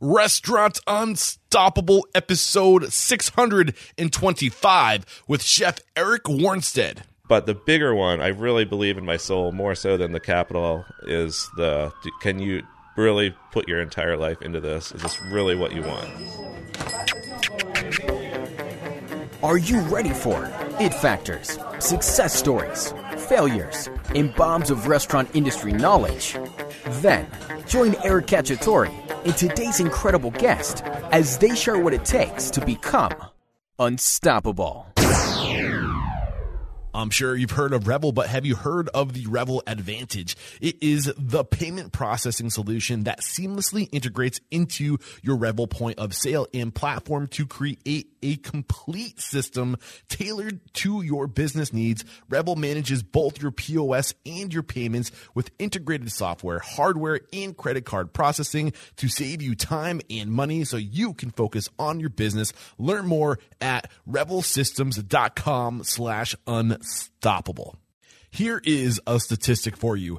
Restaurant Unstoppable, episode 625 with Chef Eric Warnstedt. But the bigger one, I really believe in my soul more so than the capital, is the can you really put your entire life into this? Is this really what you want? Are you ready for it factors, success stories, failures, and bombs of restaurant industry knowledge? Then join Eric Cacciatore and today's incredible guest as they share what it takes to become unstoppable. I'm sure you've heard of Revel, but have you heard of the Revel Advantage? It is the payment processing solution that seamlessly integrates into your Revel point of sale and platform to create a complete system tailored to your business needs. Revel manages both your POS and your payments with integrated software, hardware, and credit card processing to save you time and money so you can focus on your business. Learn more at revelsystems.com slash unstoppable. Here is a statistic for you.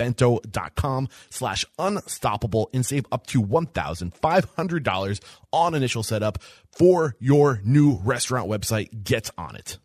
bento.com slash unstoppable and save up to $1,500 on initial setup for your new restaurant website. Get on it.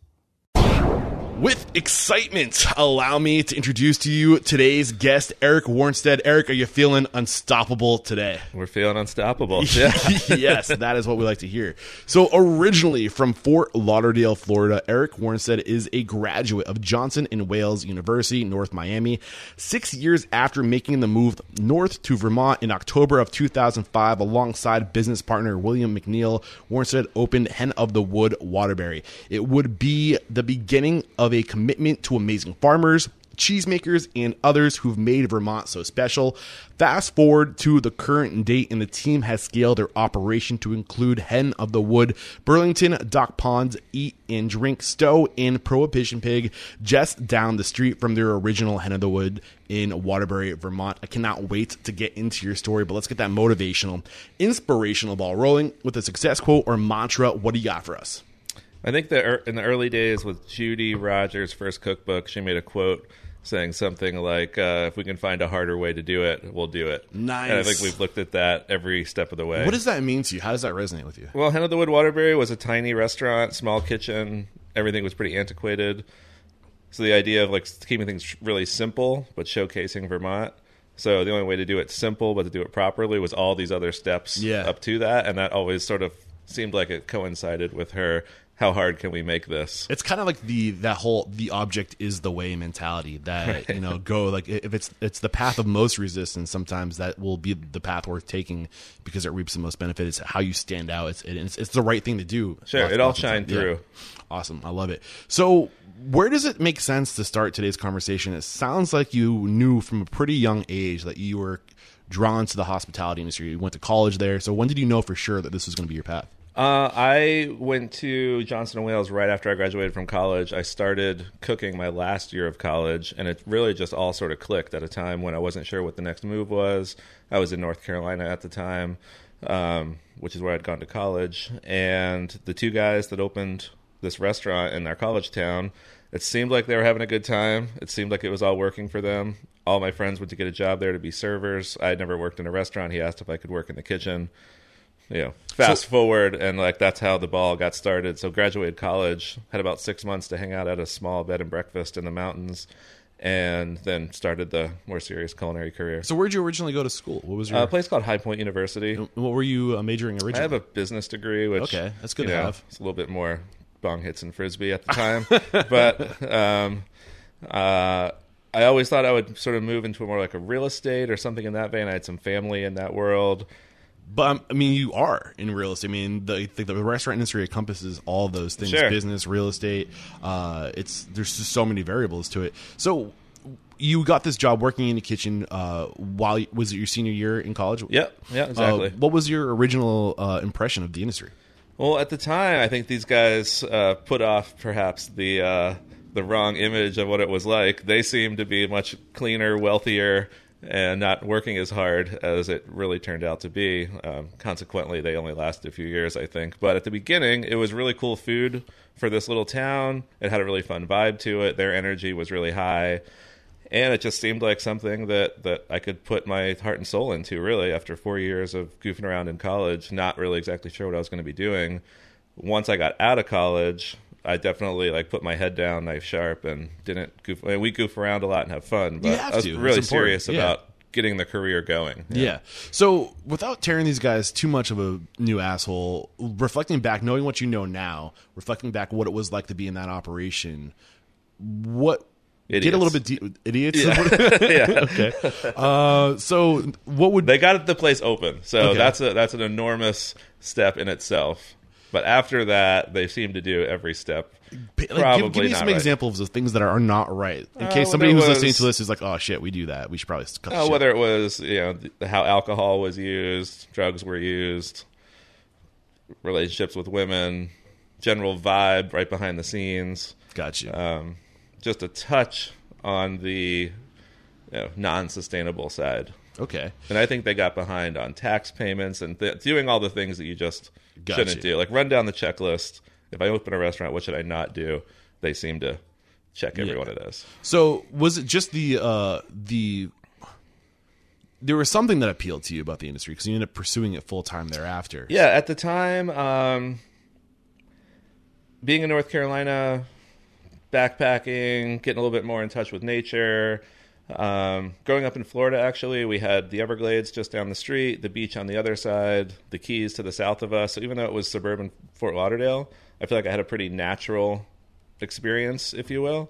With excitement, allow me to introduce to you today's guest, Eric Warnstedt. Eric, are you feeling unstoppable today? We're feeling unstoppable. Yeah. yes, that is what we like to hear. So, originally from Fort Lauderdale, Florida, Eric Warnstedt is a graduate of Johnson and Wales University, North Miami. Six years after making the move north to Vermont in October of 2005, alongside business partner William McNeil, Warnstedt opened Hen of the Wood Waterbury. It would be the beginning of of a commitment to amazing farmers, cheesemakers, and others who've made Vermont so special. Fast forward to the current date, and the team has scaled their operation to include Hen of the Wood, Burlington, Doc Ponds, Eat and Drink, Stowe, and Prohibition Pig, just down the street from their original Hen of the Wood in Waterbury, Vermont. I cannot wait to get into your story, but let's get that motivational, inspirational ball rolling with a success quote or mantra. What do you got for us? I think that in the early days with Judy Rodgers' first cookbook, she made a quote saying something like, uh, "If we can find a harder way to do it, we'll do it." Nice. And I think we've looked at that every step of the way. What does that mean to you? How does that resonate with you? Well, Hen of the Wood Waterbury was a tiny restaurant, small kitchen. Everything was pretty antiquated. So the idea of like keeping things really simple but showcasing Vermont. So the only way to do it simple but to do it properly was all these other steps yeah. up to that, and that always sort of seemed like it coincided with her how hard can we make this? It's kind of like the that whole the object is the way mentality that you know go like if it's it's the path of most resistance sometimes that will be the path worth taking because it reaps the most benefit. It's how you stand out. It's it's, it's the right thing to do. Sure, it all shined through. Yeah. Awesome, I love it. So where does it make sense to start today's conversation? It sounds like you knew from a pretty young age that you were drawn to the hospitality industry. You went to college there. So when did you know for sure that this was going to be your path? Uh, I went to Johnson and Wales right after I graduated from college. I started cooking my last year of college, and it really just all sort of clicked at a time when I wasn't sure what the next move was. I was in North Carolina at the time, um, which is where I'd gone to college, and the two guys that opened this restaurant in our college town. It seemed like they were having a good time. It seemed like it was all working for them. All my friends went to get a job there to be servers. I had never worked in a restaurant. He asked if I could work in the kitchen know, fast so, forward and like that's how the ball got started. So graduated college, had about six months to hang out at a small bed and breakfast in the mountains, and then started the more serious culinary career. So where'd you originally go to school? What was your uh, a place called High Point University? What were you uh, majoring originally? I have a business degree, which okay, that's good to know, have. It's a little bit more bong hits and frisbee at the time, but um, uh, I always thought I would sort of move into more like a real estate or something in that vein. I had some family in that world. But um, I mean, you are in real estate. I mean, the the, the restaurant industry encompasses all those things: sure. business, real estate. Uh, it's there's just so many variables to it. So, you got this job working in the kitchen uh, while was it your senior year in college? Yep. Yeah. Uh, Exactly. what was your original uh, impression of the industry? Well, at the time, I think these guys uh, put off perhaps the uh, the wrong image of what it was like. They seemed to be much cleaner, wealthier, and not working as hard as it really turned out to be. Um, consequently, they only lasted a few years, I think. But at the beginning, it was really cool food for this little town. It had a really fun vibe to it. Their energy was really high. And it just seemed like something that, that I could put my heart and soul into, really, after four years of goofing around in college, not really exactly sure what I was going to be doing. Once I got out of college, I definitely like put my head down, knife sharp, and didn't goof. I mean, we goof around a lot and have fun, but have I was to. It's really important. serious Yeah. about getting the career going. Yeah. So, without tearing these guys too much of a new asshole, reflecting back, knowing what you know now, reflecting back what it was like to be in that operation, what get a Idiots. little bit deep, idiots. yeah. okay. Uh, so, what would They got the place open, so Okay. that's a that's an enormous step in itself. But after that, they seem to do every step. like, give, give me some right. examples of things that are not right, in Uh, case somebody who's listening to this is like, "Oh shit, we do that. We should probably cut Uh, shit." whether it was you know how alcohol was used, drugs were used, relationships with women, general vibe right behind the scenes, Gotcha. um, just a touch on the you know, non-sustainable side. okay. And I think they got behind on tax payments and th- doing all the things that you just Gotcha. shouldn't do. Like run down the checklist. If I open a restaurant, what should I not do? They seem to check every Yeah. one of those. So was it just the uh, the there was something that appealed to you about the industry because you ended up pursuing it full time thereafter. Yeah, at the time, um, being in North Carolina, backpacking, getting a little bit more in touch with nature. Um, growing up in Florida, actually, we had the Everglades just down the street, the beach on the other side, the Keys to the south of us. So even though it was suburban Fort Lauderdale, I feel like I had a pretty natural experience, if you will.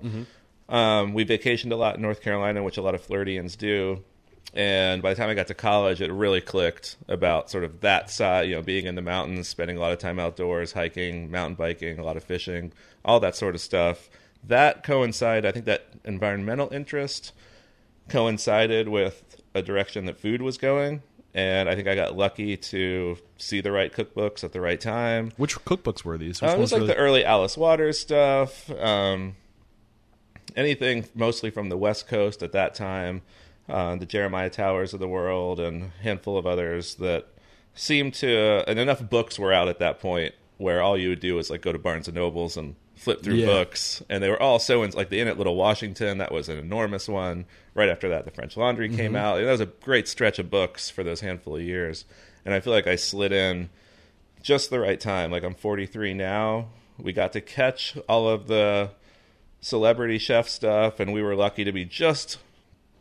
Um, we vacationed a lot in North Carolina, which a lot of Floridians do. And by the time I got to college, it really clicked about sort of that side, you know, being in the mountains, spending a lot of time outdoors, hiking, mountain biking, a lot of fishing, all that sort of stuff. That coincided, I think that environmental interest coincided with a direction that food was going. And I think I got lucky to see the right cookbooks at the right time. Which cookbooks were these? Which Uh, it was like the early Alice Waters stuff. Um, anything mostly from the West Coast at that time. Uh, the Jeremiah Towers of the world and a handful of others that seemed to. and enough books were out at that point where all you would do is like go to Barnes and Nobles and flip through Yeah. books. And they were all so in, like the Inn at Little Washington. That was an enormous one. Right after that, the French Laundry came Mm-hmm. out. That was a great stretch of books for those handful of years. And I feel like I slid in just the right time. Like I'm 43 now. We got to catch all of the celebrity chef stuff, and we were lucky to be just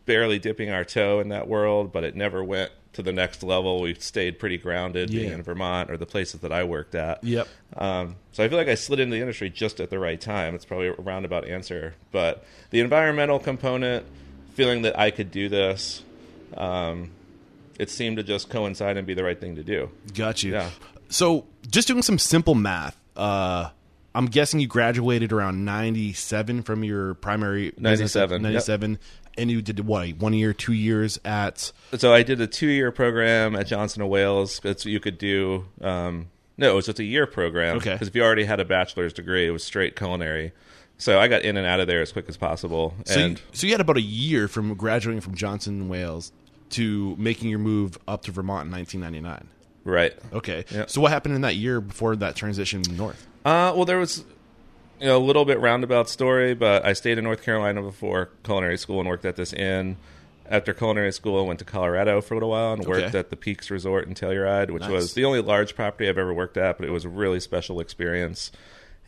barely dipping our toe in that world, but it never went to the next level. We stayed pretty grounded being in Vermont or the places that I worked at. Yep. Um, so I feel like I slid into the industry just at the right time. It's probably a roundabout answer, but the environmental component, feeling that I could do this, um, it seemed to just coincide and be the right thing to do. Got you. Yeah. So just doing some simple math. Uh, I'm guessing you graduated around 97 from your primary business at 97, yep. 97, and you did what? One year, two years at. So I did a two-year program at Johnson and Wales. It's you could do. Um, no, it was just a year program. Okay. Because if you already had a bachelor's degree, it was straight culinary. So I got in and out of there as quick as possible. So, and you, so you had about a year from graduating from Johnson and Wales to making your move up to Vermont in 1999. right. Okay. Yeah. So what happened in that year before that transition north? Uh, well, there was you know a little bit roundabout story, but I stayed in North Carolina before culinary school and worked at this inn. After culinary school, I went to Colorado for a little while and worked Okay. at the Peaks Resort in Telluride, which Nice. was the only large property I've ever worked at, but it was a really special experience.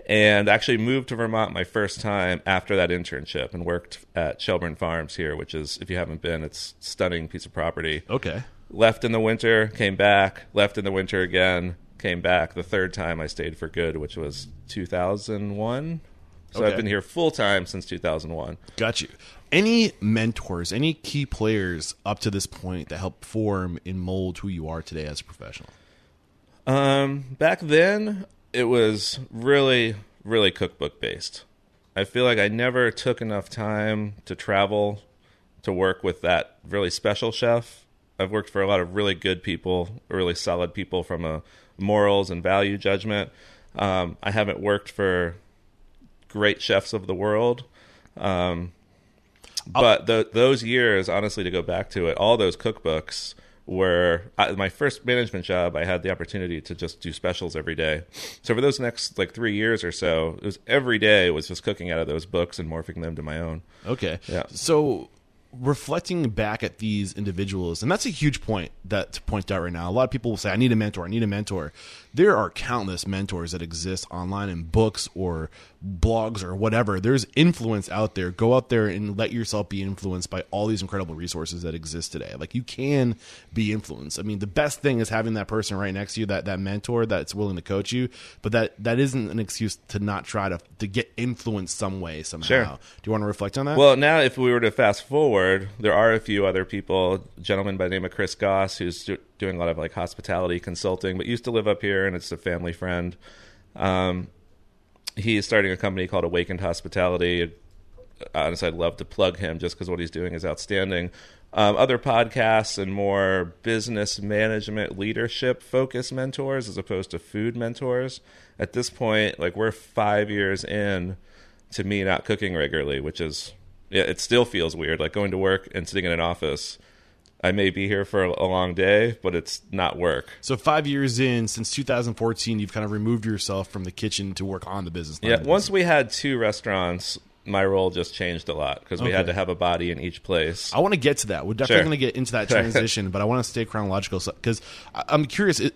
And actually moved to Vermont my first time after that internship and worked at Shelburne Farms here, which is, if you haven't been, it's a stunning piece of property Okay. left in the winter, came back, left in the winter again, came back. The third time I stayed for good, which was 2001. So Okay. I've been here full time since 2001. Got you. Any mentors, any key players up to this point that helped form and mold who you are today as a professional? Um, back then, it was really, really cookbook based. I feel like I never took enough time to travel to work with that really special chef. I've worked for a lot of really good people, really solid people from a morals and value judgment. Um, I haven't worked for great chefs of the world. Um, but the, those years, honestly, to go back to it, all those cookbooks were I, my first management job. I had the opportunity to just do specials every day. So for those next like three years or so, it was every day was just cooking out of those books and morphing them to my own. Okay. Yeah. So reflecting back at these individuals, and that's a huge point that to point out right now. A lot of people will say, "I need a mentor. I need a mentor." There are countless mentors that exist online in books or blogs or whatever. There's influence out there. Go out there and let yourself be influenced by all these incredible resources that exist today. Like you can be influenced. I mean, the best thing is having that person right next to you, that that mentor that's willing to coach you. But that that isn't an excuse to not try to to get influenced some way somehow. Sure. Do you want to reflect on that? Well, now if we were to fast forward, there are a few other people. Gentleman by the name of Chris Goss, who's do- doing a lot of like hospitality consulting, but used to live up here, and it's a family friend. Um, he is starting a company called Awakened Hospitality. Honestly, I'd love to plug him just because what he's doing is outstanding. Um, other podcasts and more business management leadership focused mentors as opposed to food mentors. At this point, like we're five years in to me not cooking regularly, which is yeah, it still feels weird. Like going to work and sitting in an office. I may be here for a long day, but it's not work. So five years in, since 2014, you've kind of removed yourself from the kitchen to work on the business. Yeah, once we had two restaurants, my role just changed a lot because we had to have a body in each place. I want to get to that. We're definitely Sure. going to get into that transition, but I want to stay chronological because I'm curious. It,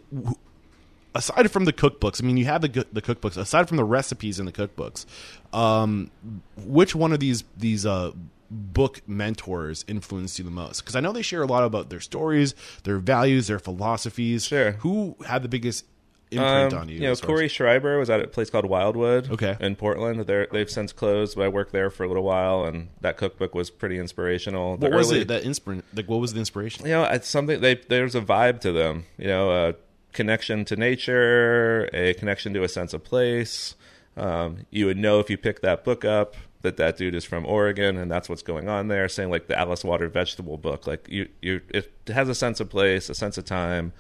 aside from the cookbooks, I mean, you have the the cookbooks. Aside from the recipes in the cookbooks, um, which one of these these uh, book mentors influenced you the most? Because I know they share a lot about their stories, their values, their philosophies. Sure. Who had the biggest imprint Um, on you? you know, far as- Cory Schreiber was at a place called Wildwood Okay. in Portland. They're, they've since closed, but I worked there for a little while, and that cookbook was pretty inspirational. The What was it that inspired? Like, what was the inspiration? you know, it's something they there's a vibe to them. You know, a connection to nature, a connection to a sense of place. Um, you would know if you pick that book up that that dude is from Oregon and that's what's going on there. Saying like the Alice Water vegetable book, like you, you, it has a sense of place, a sense of time.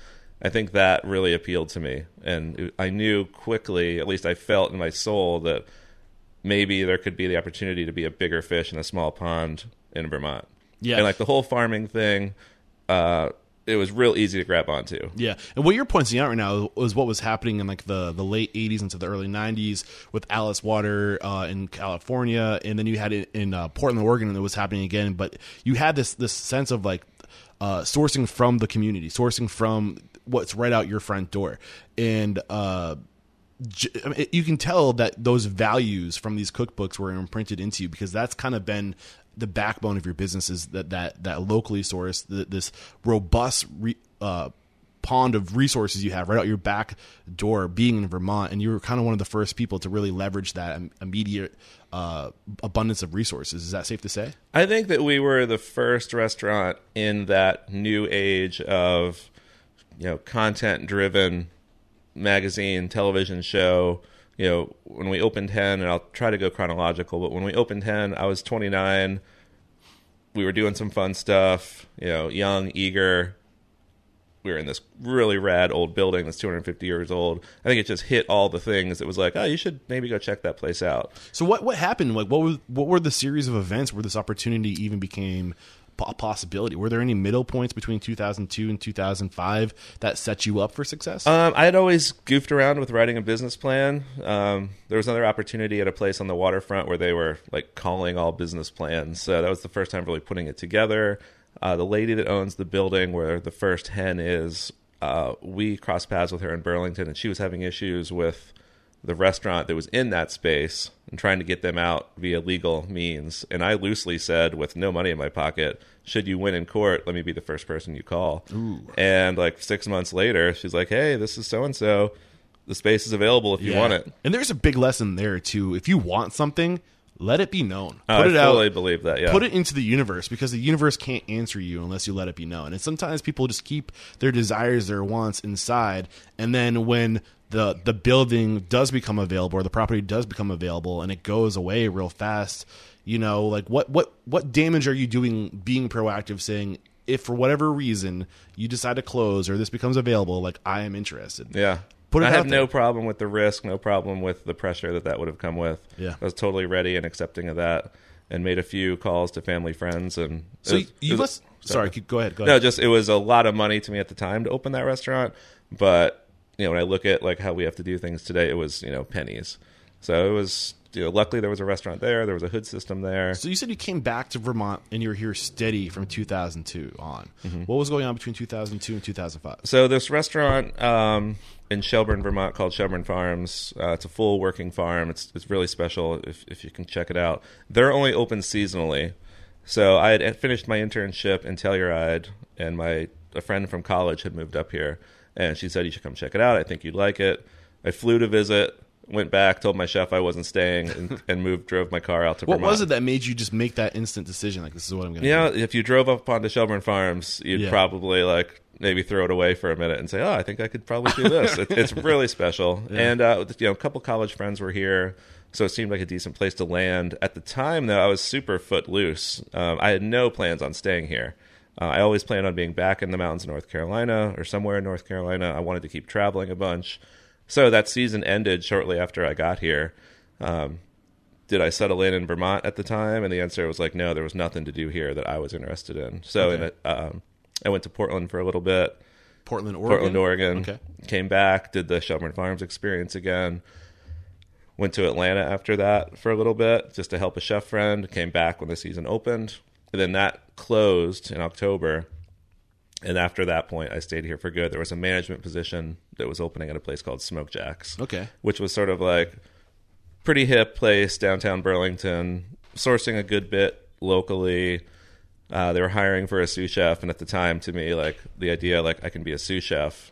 I think that really appealed to me, and I knew quickly, at least I felt in my soul that maybe there could be the opportunity to be a bigger fish in a small pond in Vermont. Yeah. and like the whole farming thing, uh, it was real easy to grab onto. Yeah, and what you're pointing out right now is what was happening in like the the late '80s into the early '90s with Alice Water uh, in California, and then you had it in uh, Portland, Oregon, and it was happening again. But you had this this sense of like uh, sourcing from the community, sourcing from what's right out your front door, and. Uh, you can tell that those values from these cookbooks were imprinted into you because that's kind of been the backbone of your business is that that that locally sourced th- this robust re, uh, pond of resources you have right out your back door being in Vermont and you were kind of one of the first people to really leverage that immediate uh, abundance of resources is that safe to say I think that we were the first restaurant in that new age of, you know, content driven magazine, television show. You know, when we opened 10, and I'll try to go chronological, but when we opened 10, I was 29. We were doing some fun stuff, you know, young, eager. We were in this really rad old building that's 250 years old. I think it just hit all the things. It was like, oh, you should maybe go check that place out. so what what happened like what was what were the series of events where this opportunity even became a possibility were there any middle points between 2002 and 2005 that set you up for success Um, I had always goofed around with writing a business plan. Um, there was another opportunity at a place on the waterfront where they were like calling all business plans. So that was the first time really putting it together. Uh, the lady that owns the building where the first hen is, uh, we crossed paths with her in Burlington, and she was having issues with the restaurant that was in that space and trying to get them out via legal means. And I loosely said, with no money in my pocket, should you win in court, let me be the first person you call. And like six months later, she's like, hey, this is so and so. The space is available if you Yeah. want it. And there's a big lesson there too. If you want something, let it be known. Uh, Put I it out. fully believe that. Yeah. Put it into the universe because the universe can't answer you unless you let it be known. And sometimes people just keep their desires, their wants inside, and then when the the building does become available or the property does become available and it goes away real fast, you know, like what what what damage are you doing being proactive saying if for whatever reason you decide to close or this becomes available, like I am interested. Yeah. Put it I have no problem with the risk, no problem with the pressure that that would have come with. Yeah. I was totally ready and accepting of that, and made a few calls to family friends. And So was- you was- sorry, keep, go ahead, go no, ahead. just it was a lot of money to me at the time to open that restaurant, but you know when I look at like how we have to do things today, it was you know pennies. So it was you know luckily there was a restaurant there, there was a hood system there. So you said you came back to Vermont and you were here steady from 2002 on. Mm-hmm. What was going on between 2002 and 2005? So this restaurant um, in Shelburne, Vermont, called Shelburne Farms. Uh, it's a full working farm. It's it's really special. If if you can check it out, they're only open seasonally. So I had finished my internship in Telluride, and my a friend from college had moved up here, and she said you should come check it out. I think you'd like it. I flew to visit. Went back, told my chef I wasn't staying, and, and moved. Drove my car out to What Vermont. was it that made you just make that instant decision? Like this is what I'm going to Yeah, know, if you drove up onto Shelburne Farms, you'd Yeah. probably like maybe throw it away for a minute and say, "Oh, I think I could probably do this." it, it's really special. And uh, you know, a couple college friends were here, so it seemed like a decent place to land. At the time, though, I was super footloose. Um, I had no plans on staying here. Uh, I always planned on being back in the mountains of North Carolina or somewhere in North Carolina. I wanted to keep traveling a bunch. So that season ended shortly after I got here. Um, did I settle in in Vermont at the time? And the answer was like, no, there was nothing to do here that I was interested in. So in a, um, I went to Portland for a little bit, Portland, Oregon. Portland, Oregon. Okay. Came back, did the Shelburne Farms experience again. Went to Atlanta after that for a little bit just to help a chef friend. Came back when the season opened. And then that closed in October. And after that point, I stayed here for good. There was a management position that was opening at a place called Smoke Jacks Okay. which was sort of like pretty hip place downtown Burlington, sourcing a good bit locally. Uh, they were hiring for a sous chef, and at the time, to me, like the idea, like I can be a sous chef,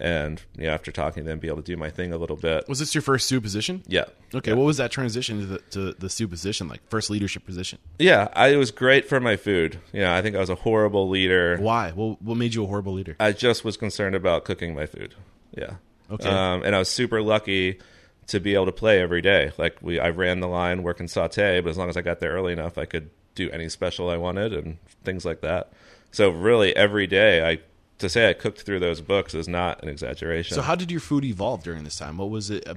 and you know, after talking to them, be able to do my thing a little bit. Was this your first sous position? Yeah. Okay. What was that transition to the, to the sous position like? First leadership position. Yeah, I, it was great for my food. You know, I think I was a horrible leader. Why? What, what made you a horrible leader? I just was concerned about cooking my food. Yeah. Okay. Um, and I was super lucky to be able to play every day. Like we, I ran the line, working saute, but as long as I got there early enough, I could do any special I wanted and things like that. So really, every day, I to say I cooked through those books is not an exaggeration. So how did your food evolve during this time? What was it? Uh,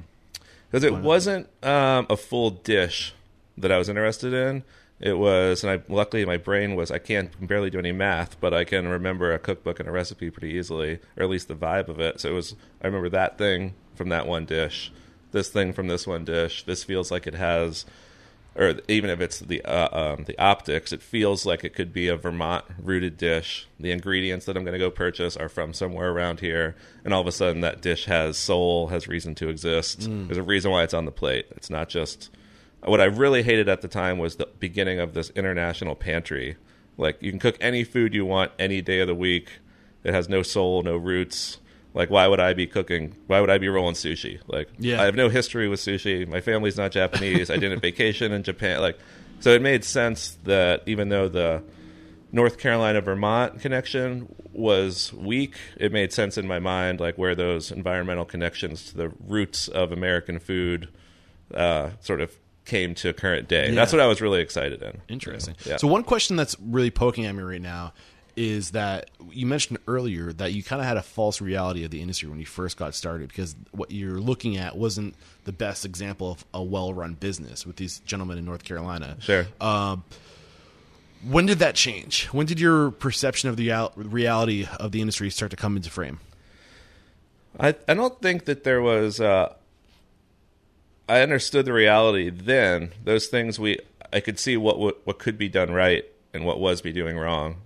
because it wasn't um, a full dish that I was interested in. It was, and I luckily my brain was I can't barely do any math, but I can remember a cookbook and a recipe pretty easily, or at least the vibe of it. So it was I remember that thing from that one dish, this thing from this one dish. This feels like it has, or even if it's the uh, um, the optics, it feels like it could be a Vermont rooted dish. The ingredients that I'm going to go purchase are from somewhere around here, and all of a sudden that dish has soul, has reason to exist. There's a reason why it's on the plate. It's not just what I really hated at the time was the beginning of this international pantry. Like you can cook any food you want any day of the week. It has no soul, no roots. Like why would I be cooking? Why would I be rolling sushi? Like Yeah. I have no history with sushi. My family's not Japanese. I didn't vacation in Japan. Like so it made sense that even though the North Carolina Vermont connection was weak, it made sense in my mind like where those environmental connections to the roots of American food uh, sort of came to current day. Yeah. That's what I was really excited in. Interesting. Yeah. So one question that's really poking at me right now is that you mentioned earlier that you kind of had a false reality of the industry when you first got started because what you're looking at wasn't the best example of a well-run business with these gentlemen in North Carolina. Sure. Um, when did that change? When did your perception of the reality of the industry start to come into frame? I I don't think that there was. Uh, I understood the reality then. Those things we I could see what what, what could be done right and what was be doing wrong,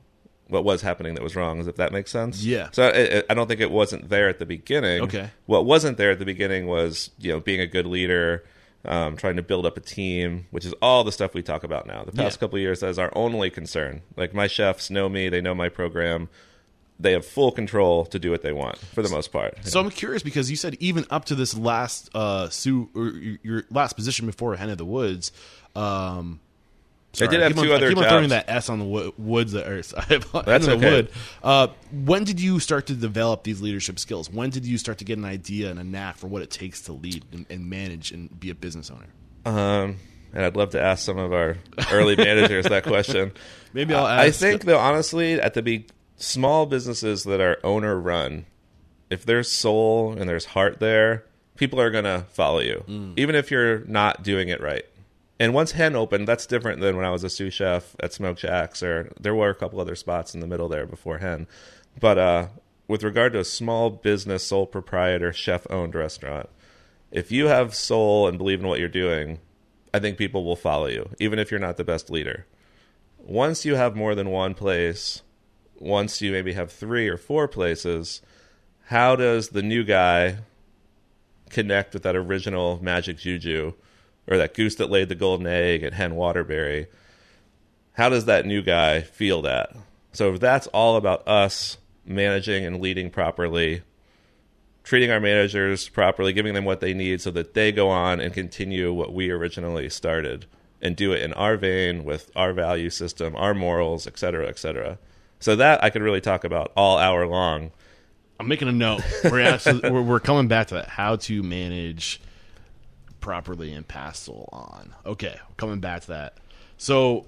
what was happening that was wrong. If that makes sense. Yeah. So I, I- don't think it wasn't there at the beginning. Okay. What wasn't there at the beginning was you know being a good leader. Um, trying to build up a team, which is all the stuff we talk about now. The past Yeah. couple of years, that is our only concern. Like my chefs know me; they know my program. they have full control to do what they want for the most part. So I'm curious because you said even up to this last uh Sue or your your last position before Hen of the Woods, um I did have keep two on, other I keep on jobs. throwing that S on the wo- woods. Or, sorry, That's the okay. wood. Uh, when did you start to develop these leadership skills? When did you start to get an idea and a knack for what it takes to lead and, and manage and be a business owner? Um, and I'd love to ask some of our early managers that question. Maybe I'll I think though, honestly, at the be small businesses that are owner run, if there's soul and there's heart there, people are gonna follow you, Mm. even if you're not doing it right. And once Hen opened, that's different than when I was a sous chef at Smoke Jacks, or there were a couple other spots in the middle there before Hen. But uh, with regard to a small business, sole proprietor, chef owned restaurant, if you have soul and believe in what you're doing, I think people will follow you, even if you're not the best leader. Once you have more than one place, once you maybe have three or four places, how does the new guy connect with that original magic juju or that goose that laid the golden egg at Hen Waterbury? How does that new guy feel that? So if that's all about us managing and leading properly, treating our managers properly, giving them what they need so that they go on and continue what we originally started and do it in our vein with our value system, our morals, et cetera, et cetera. So that I could really talk about all hour long. I'm making a note. We're actually we're, we're coming back to that. How to manage properly and pass soul on. Okay, coming back to that. So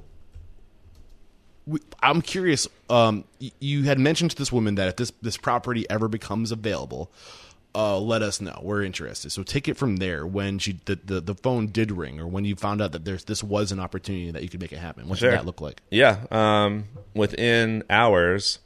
I'm curious. Um, you had mentioned to this woman that if this this property ever becomes available, uh, let us know. We're interested. So take it from there. When she the, the the phone did ring, or when you found out that there's this was an opportunity that you could make it happen. What Sure. did that look like? Yeah. Um, within hours,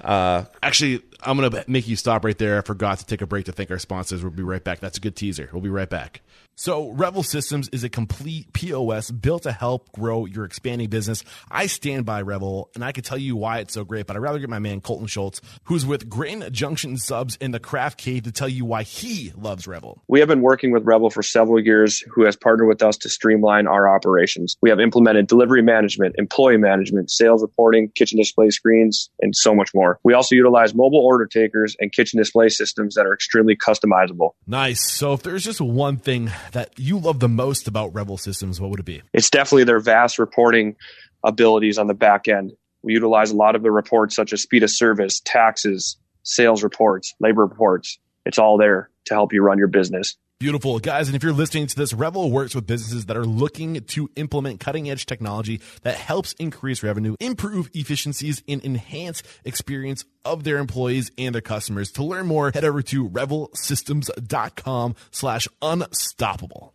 uh, Actually, I'm going to make you stop right there. I forgot to take a break to thank our sponsors. We'll be right back. That's a good teaser. We'll be right back. So, Revel Systems is a complete POS built to help grow your expanding business. I stand by Revel, and I can tell you why it's so great, but I'd rather get my man Colton Schultz, who's with Grain Junction Subs in the Craft Cave, to tell you why he loves Revel. We have been working with Revel for several years, who has partnered with us to streamline our operations. We have implemented delivery management, employee management, sales reporting, kitchen display screens, and so much more. We also utilize mobile order takers and kitchen display systems that are extremely customizable. Nice. So, if there's just one thing that you love the most about Revel Systems, what would it be? It's definitely their vast reporting abilities on the back end. We utilize a lot of the reports such as speed of service, taxes, sales reports, labor reports. It's all there to help you run your business. Beautiful, guys. And if you're listening to this, Revel works with businesses that are looking to implement cutting edge technology that helps increase revenue, improve efficiencies, and enhance experience of their employees and their customers. To learn more, head over to revelsystems.com slash unstoppable.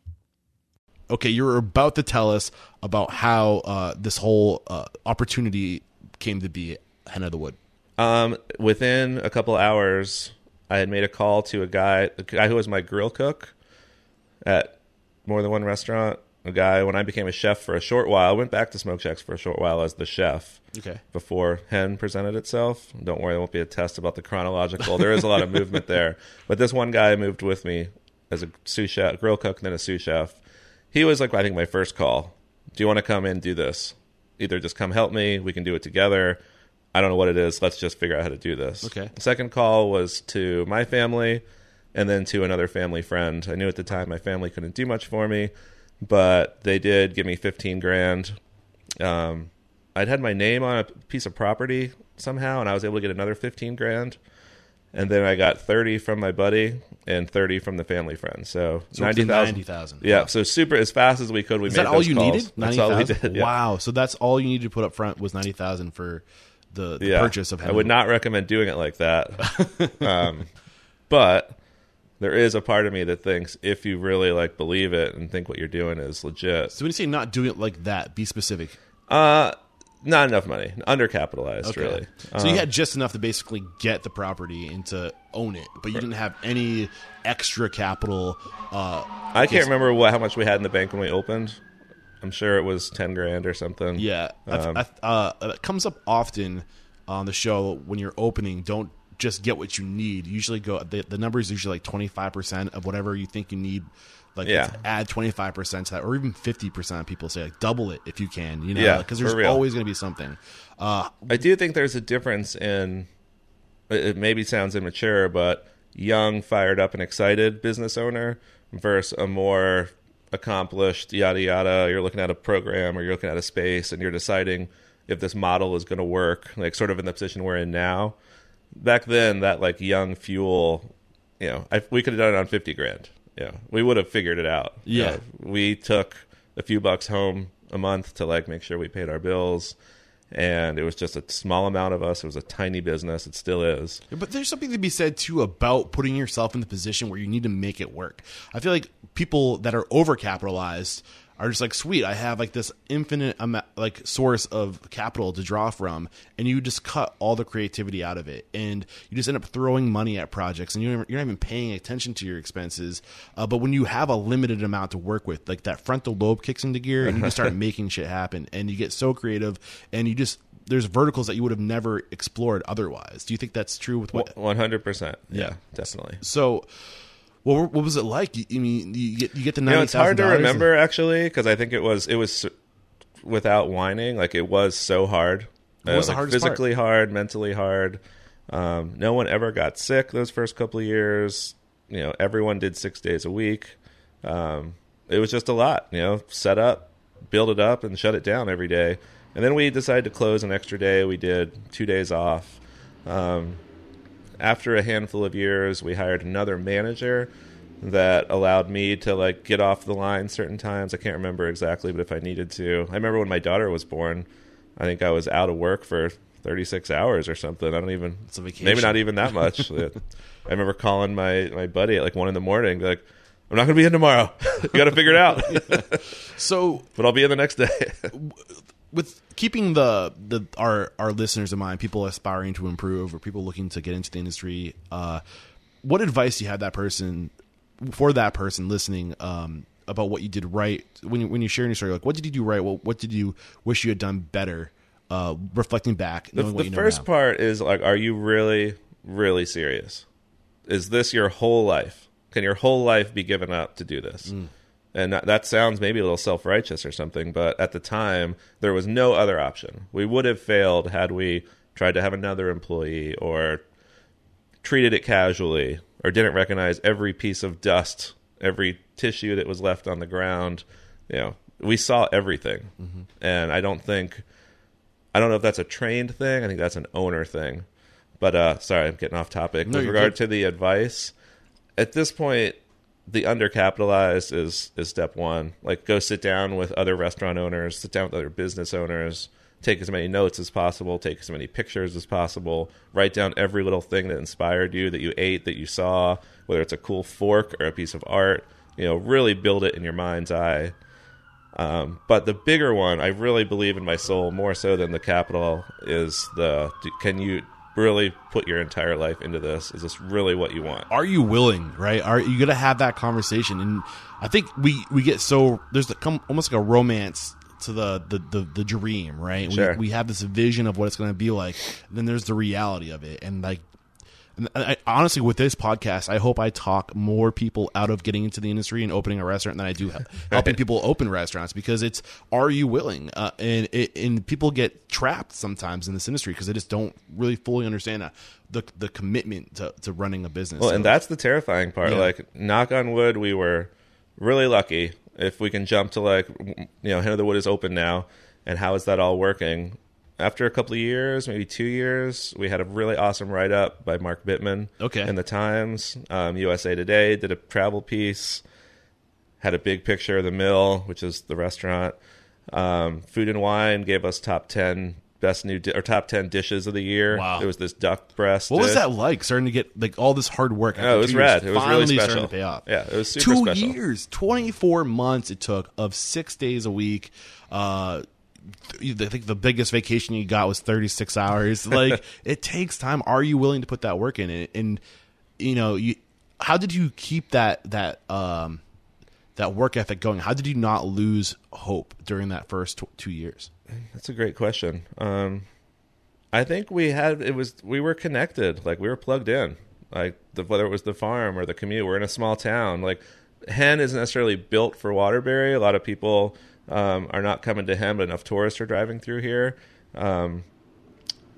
Okay, you're about to tell us about how uh, this whole uh, opportunity came to be Hen of the Wood. Um, within a couple hours, I had made a call to a guy, a guy who was my grill cook at more than one restaurant. A guy when I became a chef for a short while, I went back to Smoke Jacks for a short while as the chef Okay. before Hen presented itself. Don't worry, there won't be a test about the chronological. There is a lot of movement there, but this one guy moved with me as a sous chef, grill cook, and then a sous chef. He was like, I think my first call. Do you want to come in and do this? Either just come help me, we can do it together. I don't know what it is. Let's just figure out how to do this. Okay. The second call was to my family and then to another family friend. I knew at the time my family couldn't do much for me, but they did give me 15 grand. Um, I'd had my name on a piece of property somehow, and I was able to get another 15 grand. And then I got 30 from my buddy and 30 from the family friend. So, So it's 90,000. 90,000. Yeah, so super as fast as we could. We Is made that all you calls. needed? That's all we 90,000? did. yeah. Wow. So that's all you needed to put up front was 90000 for the, the yeah. purchase of I would not recommend doing it like that. um, but there is a part of me that thinks if you really like believe it and think what you're doing is legit, So when you say not doing it like that, be specific. uh, not enough money, undercapitalized, really. So you had just enough to basically get the property and to own it, but you didn't have any extra capital. Uh, I can't remember what how much we had in the bank when we opened. I'm sure it was ten grand or something. yeah, Um, I've- uh, it comes up often on the show when you're opening. Don't just get what you need. Usually, go the, the number is usually like 25 percent of whatever you think you need. Like Yeah. add 25 percent to that, or even 50 percent. People say like double it if you can. You know, Yeah, because there's always going to be something. Uh, I do think there's a difference in it maybe sounds immature, but young, fired up, and excited business owner versus a more accomplished yada yada. You're looking at a program or you're looking at a space, and you're deciding if this model is going to work. Like sort of in the position we're in now. Back then, that like young fuel, you know, I, we could have done it on fifty grand. Yeah, we would have figured it out. Yeah. Uh, we took a few bucks home a month to like make sure we paid our bills and it was just a small amount of us. It was a tiny business. It still is. But there's something to be said too about putting yourself in the position where you need to make it work. I feel like people that are overcapitalized are just like, sweet, I have like this infinite amount, like source of capital to draw from, and you just cut all the creativity out of it, and you just end up throwing money at projects, and you're you're not even paying attention to your expenses. Uh, but when you have a limited amount to work with, like that frontal lobe kicks into gear, and you just start making shit happen, and you get so creative, and you just there's verticals that you would have never explored otherwise. Do you think that's true with what? 100% yeah, Yeah. definitely So, what, what was it like? You, I mean, you get you get the you know it's hard to $90,000 remember actually because i think it was it was without whining. Like it was so hard. What was the like, hardest part? physically hard mentally hard. Um, no one ever got sick those first couple of years. You know everyone did six days a week. Um, it was just a lot you know set up build it up and shut it down every day. And then we decided to close an extra day. We did two days off. Um, after a handful of years we hired another manager that allowed me to like get off the line certain times. I can't remember exactly but if i needed to. I remember when my daughter was born. I think i was out of work for 36 hours or something. I don't even It's a vacation. maybe not even that much. I remember calling my my buddy at like one in the morning be like i'm not gonna be in tomorrow. You gotta figure it out. So, but i'll be in the next day with keeping the the our our listeners in mind, people aspiring to improve or people looking to get into the industry, uh, what advice do you have that person for that person listening um, about what you did right when you, when you're sharing your story? Like, what did you do right? What what did you wish you had done better? Uh, reflecting back, the, what the you first part is like are you really really serious is this your whole life can your whole life be given up to do this Mm. And that, that sounds maybe a little self-righteous or something but at the time there was no other option we would have failed had we tried to have another employee or treated it casually or didn't recognize every piece of dust every tissue that was left on the ground you know we saw everything Mm-hmm. and i don't think I don't know if that's a trained thing. I think that's an owner thing. But uh, sorry, I'm getting off topic. No, With regard good. to the advice, at this point, the undercapitalized is is step one. Like, go sit down with other restaurant owners, sit down with other business owners, take as many notes as possible, take as many pictures as possible, write down every little thing that inspired you, that you ate, that you saw, whether it's a cool fork or a piece of art. You know, really build it in your mind's eye. Um, but the bigger one, I really believe in my soul more so than the capital, is the can you really put your entire life into this? Is this really what you want? are you willing right are you gonna have that conversation and i think we we get so there's the, come, almost like a romance to the the the, the dream right Sure. we, we have this vision of what it's gonna be like then there's the reality of it and like I, honestly, with this podcast, I hope I talk more people out of getting into the industry and opening a restaurant than I do hel- helping people open restaurants because it's are you willing? Uh, and it, and people get trapped sometimes in this industry because they just don't really fully understand uh, the the commitment to, to running a business. Well, So- and that's the terrifying part. Yeah. Like, knock on wood, we were really lucky. If we can jump to like, you know, Hen of the Wood is open now, and how is that all working? After a couple of years, maybe two years, we had a really awesome write up by Mark Bittman. Okay. In the Times, um, USA Today did a travel piece, had a big picture of the mill, which is the restaurant. Um, Food and Wine gave us top ten best new di- or top ten dishes of the year. Wow. There was this duck breast. What was that like? Starting to get like all this hard work. Oh, it was rad. years, It was really starting special. to pay off. Yeah, it was super Two special. years, twenty four months it took of six days a week. Uh, I think the biggest vacation you got was thirty six hours. Like it takes time. Are you willing to put that work in? And, and you know, you how did you keep that that um that work ethic going? How did you not lose hope during that first tw- two years? That's a great question. Um, I think we had it was we were connected, like we were plugged in, like the, whether it was the farm or the commute. We're in a small town. Like Hen isn't necessarily built for Waterbury. A lot of people um, are not coming to him. but enough tourists are driving through here. Um,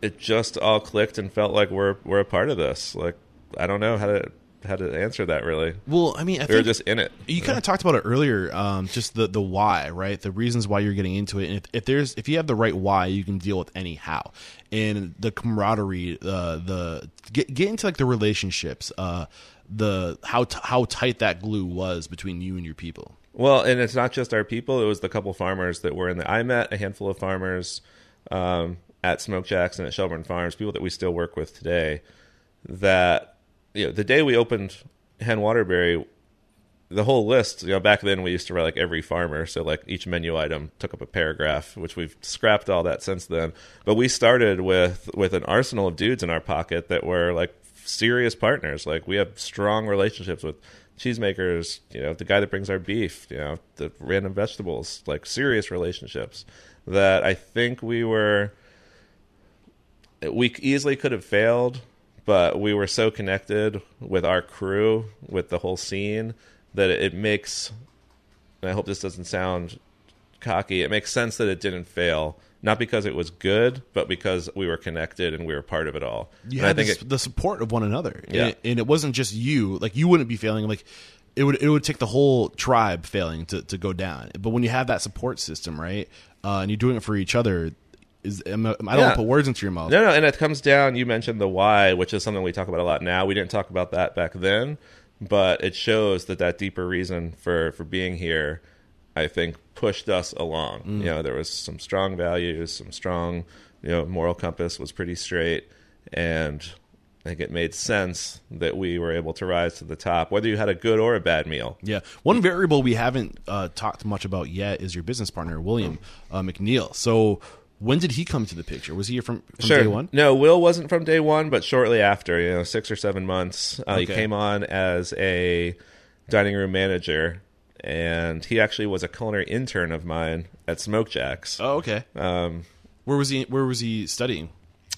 it just all clicked and felt like we're we're a part of this. Like I don't know how to how to answer that really. Well, I mean, I We were think just in it. you kind of talked about it earlier. Um, just the the why, right? The reasons why you're getting into it. And if, if there's if you have the right why, you can deal with any how. And the camaraderie, uh, the get get into like the relationships, uh, the how t- how tight that glue was between you and your people. Well, and it's not just our people. It was the couple farmers that were in the. I met a handful of farmers um, at Smoke Jacks and at Shelburne Farms, people that we still work with today. That you know, the day we opened Hen Waterbury, the whole list. You know, back then we used to write like every farmer, so like each menu item took up a paragraph, which we've scrapped all that since then. But we started with with an arsenal of dudes in our pocket that were like serious partners. Like we have strong relationships with cheesemakers, you know, the guy that brings our beef, you know, the random vegetables, like serious relationships that I think we were we easily could have failed, but we were so connected with our crew, with the whole scene that it, makes and I hope this doesn't sound cocky. It makes sense that it didn't fail, not because it was good, but because we were connected and we were part of it all. You and had I think this, it, the support of one another, Yeah. and, and it wasn't just you. Like you wouldn't be failing. Like it would it would take the whole tribe failing to, to go down. But when you have that support system, right, uh, and you're doing it for each other, is I'm, don't want to put words into your mouth. No, no, and it comes down. You mentioned the why, which is something we talk about a lot now. We didn't talk about that back then, but it shows that that deeper reason for for being here, I think, pushed us along. You know, there was some strong values, some strong, you know, moral compass was pretty straight, and I think it made sense that we were able to rise to the top, whether you had a good or a bad meal. Yeah, one variable we haven't uh, talked much about yet is your business partner William uh, McNeil. So when did he come to the picture? Was he here from, from day one? No, Will wasn't from day one, but shortly after, you know, six or seven months, uh, he came on as a dining room manager, and he actually was a culinary intern of mine at Smoke Jacks. Oh, okay. Um, Where was he? Where was he studying?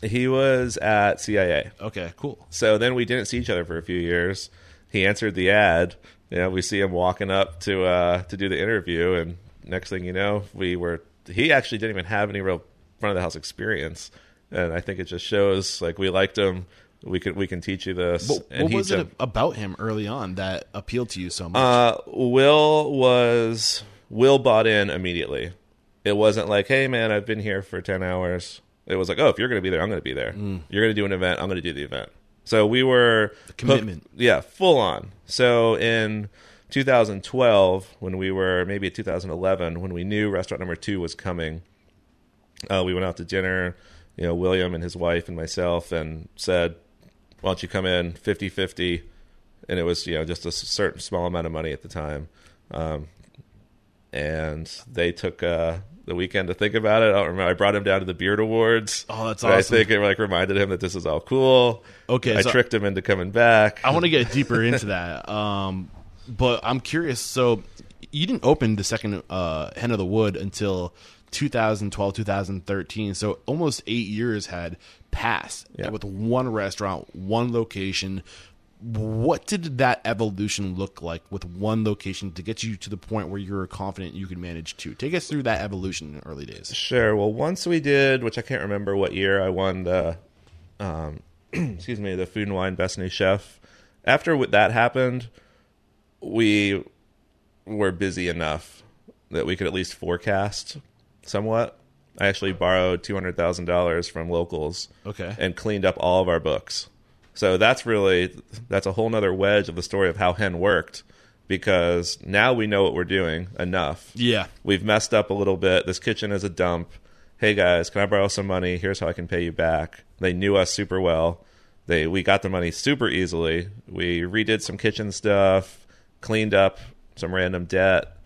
he was at CIA. Okay, cool. So then we didn't see each other for a few years. He answered the ad. You know, we see him walking up to uh, to do the interview, and next thing you know, we were. He actually didn't even have any real front of the house experience, and I think it just shows like we liked him. We can we can teach you this. But and what was it about him early on that appealed to you so much? Uh, Will was Will bought in immediately. It wasn't like, hey man, I've been here for ten hours. It was like, oh, if you're going to be there, I'm going to be there. You're going to do an event, I'm going to do the event. So we were commitment. hooked- yeah, full on. So in 2012, when we were maybe 2011, when we knew restaurant number two was coming, uh, we went out to dinner. You know, William and his wife and myself, and said, "Why don't you come in 50-50? And it was you know just a certain small amount of money at the time, um, and they took uh, the weekend to think about it. I don't remember. I brought him down to the Beard Awards. Oh, that's And I think it like reminded him that this is all cool. Okay, I so- tricked him into coming back. I want to get deeper into that. Um, but I'm curious. So you didn't open the second uh, Hen of the Wood until 2012, 2013. So almost eight years had passed Yeah. with one restaurant, one location. What did that evolution look like with one location to get you to the point where you're confident you could manage two? Take us through that evolution in the early days. Sure. Well, once we did, which I can't remember what year, I won the, um, excuse me, the Food and Wine Best New Chef. After that happened, we were busy enough that we could at least forecast somewhat. I actually borrowed two hundred thousand dollars from locals Okay. and cleaned up all of our books. So that's really that's a whole nother wedge of the story of how Hen worked because now we know what we're doing enough Yeah. we've messed up a little bit. This kitchen is a dump. Hey guys, can I borrow some money? Here's how I can pay you back. They knew us super well. They we got the money super easily. We redid some kitchen stuff, cleaned up some random debt,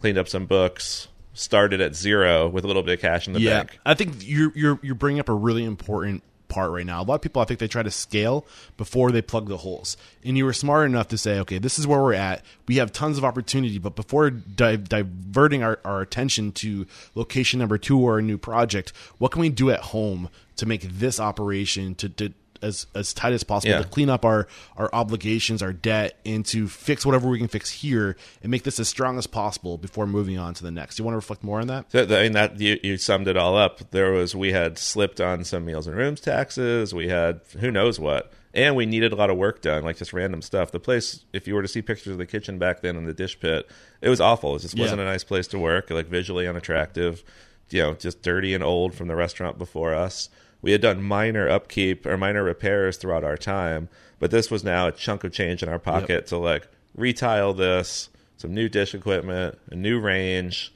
cleaned up some books, started at zero with a little bit of cash in the yeah, bank. I think you're you're you're bringing up a really important part right now. A lot of people, I think, they try to scale before they plug the holes. And you were smart enough to say, okay, this is where we're at. We have tons of opportunity, but before di- diverting our, our attention to location number two or a new project, what can we do at home to make this operation to, to as as tight as possible Yeah. to clean up our our obligations, our debt, and to fix whatever we can fix here and make this as strong as possible before moving on to the next. Do you want to reflect more on that? So, I mean that you, you summed it all up. There was we had slipped on some meals and rooms taxes. We had who knows what, and we needed a lot of work done, like just random stuff. The place, if you were to see pictures of the kitchen back then in the dish pit, it was awful. It just wasn't a nice place to work. Like visually unattractive, you know, just dirty and old from the restaurant before us. We had done minor upkeep or minor repairs throughout our time, but this was now a chunk of change in our pocket to like retile this, some new dish equipment, a new range.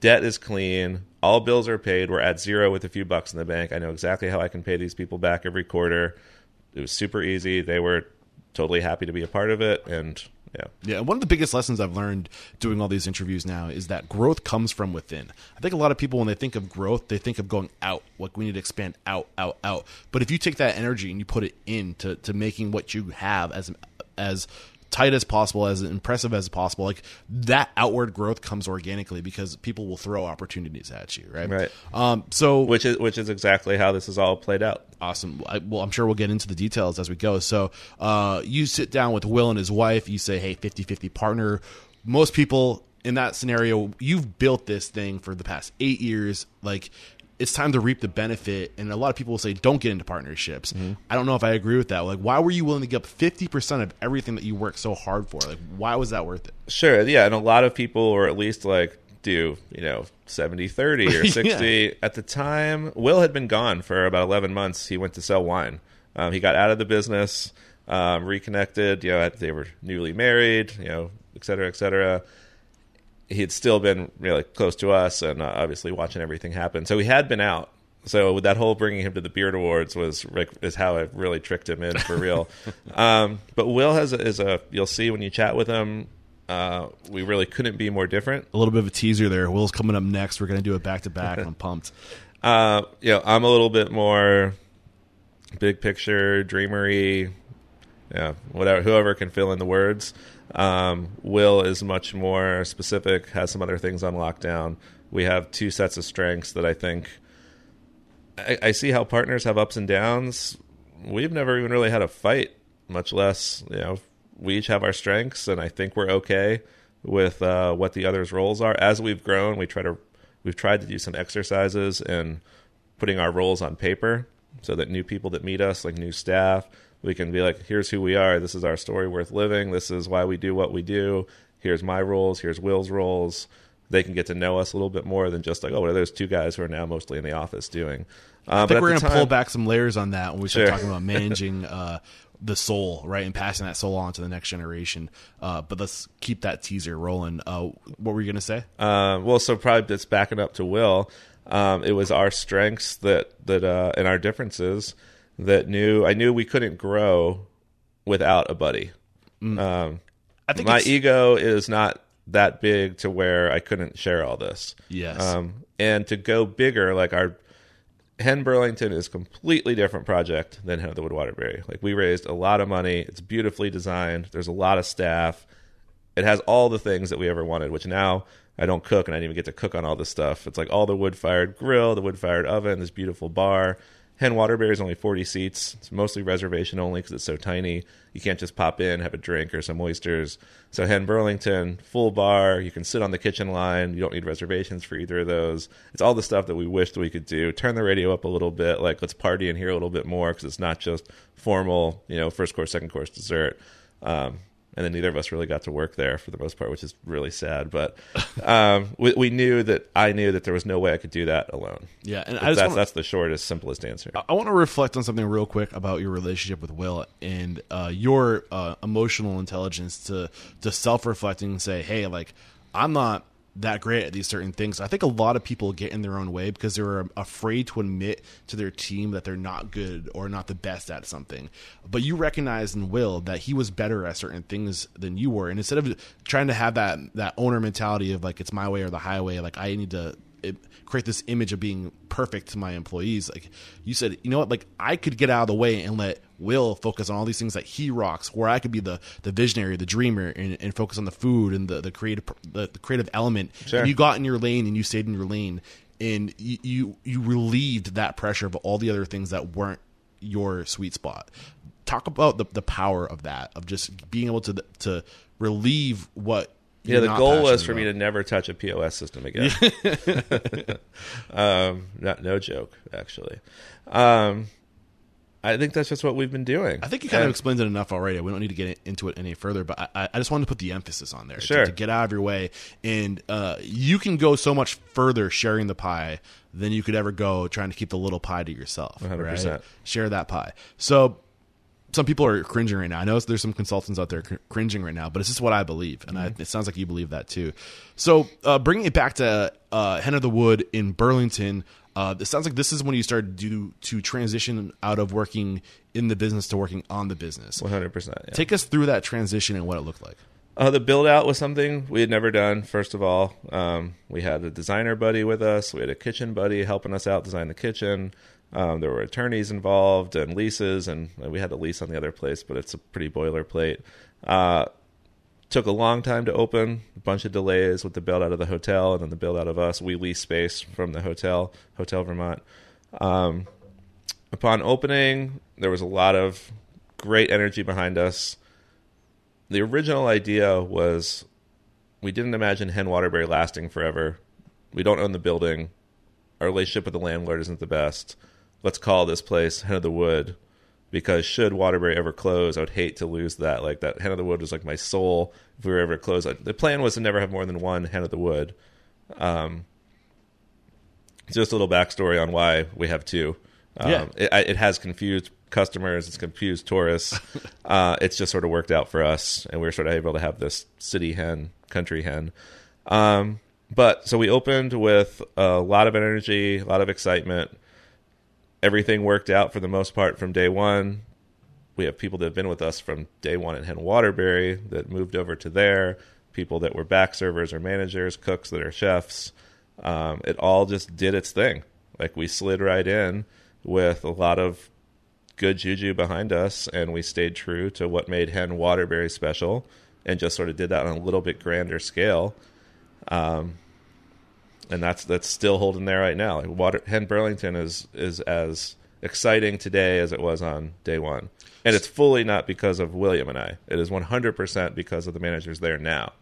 Debt is clean. All bills are paid. We're at zero with a few bucks in the bank. I know exactly how i can pay these people back every quarter. It was super easy. They were totally happy to be a part of it and yeah Yeah, one of the biggest lessons I've learned doing all these interviews now is that growth comes from within. I think a lot of people, when they think of growth, they think of going out. Like we need to expand out, out, out. But if you take that energy and you put it into to making what you have as as tight as possible, as impressive as possible, like that outward growth comes organically because people will throw opportunities at you, right? Right. Um. So which is which is exactly how this is all played out Awesome. I, well, I'm sure we'll get into the details as we go. So, uh, you sit down with Will and his wife. You say, "Hey, 50-50 partner." Most people in that scenario, you've built this thing for the past eight years. Like, it's time to reap the benefit. And a lot of people will say, "Don't get into partnerships." I don't know if I agree with that. Like, why were you willing to give up 50 percent of everything that you worked so hard for? Like, why was that worth it? Sure, yeah, and a lot of people or at least like do, you know, 70 30 or Yeah. 60. At the time, Will had been gone for about 11 months. He went to sell wine. Um, he got out of the business, um, reconnected, you know, they were newly married, you know, et cetera, et cetera. He had still been really close to us and uh, obviously watching everything happen. So he had been out. So with that whole bringing him to the Beard Awards was is how I really tricked him in for real. um, but Will has a, is a you'll see when you chat with him. Uh, we really couldn't be more different. A little bit of a teaser there. Will's coming up next. We're going to do it back to back, I'm pumped. Uh, you know, I'm a little bit more big picture, dreamery. Yeah, whatever. Whoever can fill in the words. Um, Will is much more specific. Has some other things on lockdown. We have two sets of strengths that I think. I, I see how partners have ups and downs. We've never even really had a fight, much less you know. We each have our strengths, and I think we're okay with uh, what the other's roles are. As we've grown, we try to we've tried to do some exercises and putting our roles on paper so that new people that meet us, like new staff, we can be like, here's who we are. This is our story worth living. This is why we do what we do. Here's my roles. Here's Will's roles. They can get to know us a little bit more than just like, oh, what are those two guys who are now mostly in the office doing? Uh, I think we're going to pull back some layers on that when we start Sure. talking about managing uh, the soul, right, and passing that soul on to the next generation. Uh, but let's keep that teaser rolling. Uh, what were you going to say? Uh, well, so probably that's backing up to Will. Um, it was our strengths that that uh, and our differences that knew I knew we couldn't grow without a buddy. Um, I think my it's- ego is not that big to where I couldn't share all this. Yes. Um, and to go bigger, like our Hen Burlington is a completely different project than Hen of the Wood Waterbury. Like we raised a lot of money. It's beautifully designed. There's a lot of staff. It has all the things that we ever wanted, which now I don't cook and I didn't even get to cook on all this stuff. It's like all the wood fired grill, the wood fired oven, this beautiful bar. Hen Waterbury is only 40 seats. It's mostly reservation only because it's so tiny. You can't just pop in, have a drink or some oysters. So Hen Burlington, full bar. You can sit on the kitchen line. You don't need reservations for either of those. It's all the stuff that we wished we could do. Turn the radio up a little bit. Like let's party in here a little bit more because it's not just formal, you know, first course, second course, dessert. Um, and then neither of us really got to work there for the most part, which is really sad. But um, we, we knew that I knew that there was no way I could do that alone. Yeah, and I That's, wanna- that's the shortest, simplest answer. I want to reflect on something real quick about your relationship with Will and uh, your uh, emotional intelligence to to self reflecting and say, hey, like I'm not that great at these certain things. I think a lot of people get in their own way because they're afraid to admit to their team that they're not good or not the best at something. But you recognize and Will that he was better at certain things than you were, and instead of trying to have that that owner mentality of like it's my way or the highway, like I need to it, create this image of being perfect to my employees. Like you said, you know what? Like I could get out of the way and let Will focus on all these things that he rocks, where I could be the the visionary, the dreamer, and, and focus on the food and the the creative the, the creative element. Sure. And you got in your lane and you stayed in your lane, and you, you you relieved that pressure of all the other things that weren't your sweet spot. Talk about the the power of that of just being able to to relieve what. Yeah, the goal was for me to never touch a POS system again. um, not, no joke, actually. Um, I think that's just what we've been doing. I think you kind of explained it enough already. We don't need to get into it any further, but I, I just wanted to put the emphasis on there to- to, get out of your way. And uh, you can go so much further sharing the pie than you could ever go trying to keep the little pie to yourself. 100%. Right? Share that pie. So some people are cringing right now. I know there's some consultants out there cr- cringing right now, but it's just what I believe, and I, it sounds like you believe that too. So, uh, bringing it back to uh, Hen of the Wood in Burlington, uh, it sounds like this is when you started to to transition out of working in the business to working on the business. 100%. Take us through that transition and what it looked like. Uh, the build out was something we had never done. First of all, um, we had a designer buddy with us. We had a kitchen buddy helping us out design the kitchen. Um, there were attorneys involved and leases, and we had a lease on the other place, but it's a pretty boilerplate. Uh, took a long time to open, a bunch of delays with the build out of the hotel and then the build out of us. We lease space from the hotel, Hotel Vermont. Um, upon opening, there was a lot of great energy behind us the original idea was we didn't imagine Hen Waterbury lasting forever. We don't own the building. Our relationship with the landlord isn't the best. Let's call this place Hen of the Wood because should Waterbury ever close, I would hate to lose that. Like that Hen of the Wood was like my soul. If we were ever to close, the plan was to never have more than one Hen of the Wood. Um, just a little backstory on why we have two. Um, Yeah. it, it has confused customers. It's confused tourists. uh, it's just sort of worked out for us, and we were sort of able to have this city hen, country hen. Um, but so we opened with a lot of energy, a lot of excitement. Everything worked out for the most part from day one. We have people that have been with us from day one at Hen Waterbury that moved over to there. People that were back servers or managers, cooks that are chefs. Um, it all just did its thing. Like we slid right in with a lot of good juju behind us, and we stayed true to what made Hen Waterbury special, and just sort of did that on a little bit grander scale. Um, and that's that's still holding there right now. Water Hen Burlington is is as exciting today as it was on day one, and it's fully not because of William and I. It is one hundred percent because of the managers there now,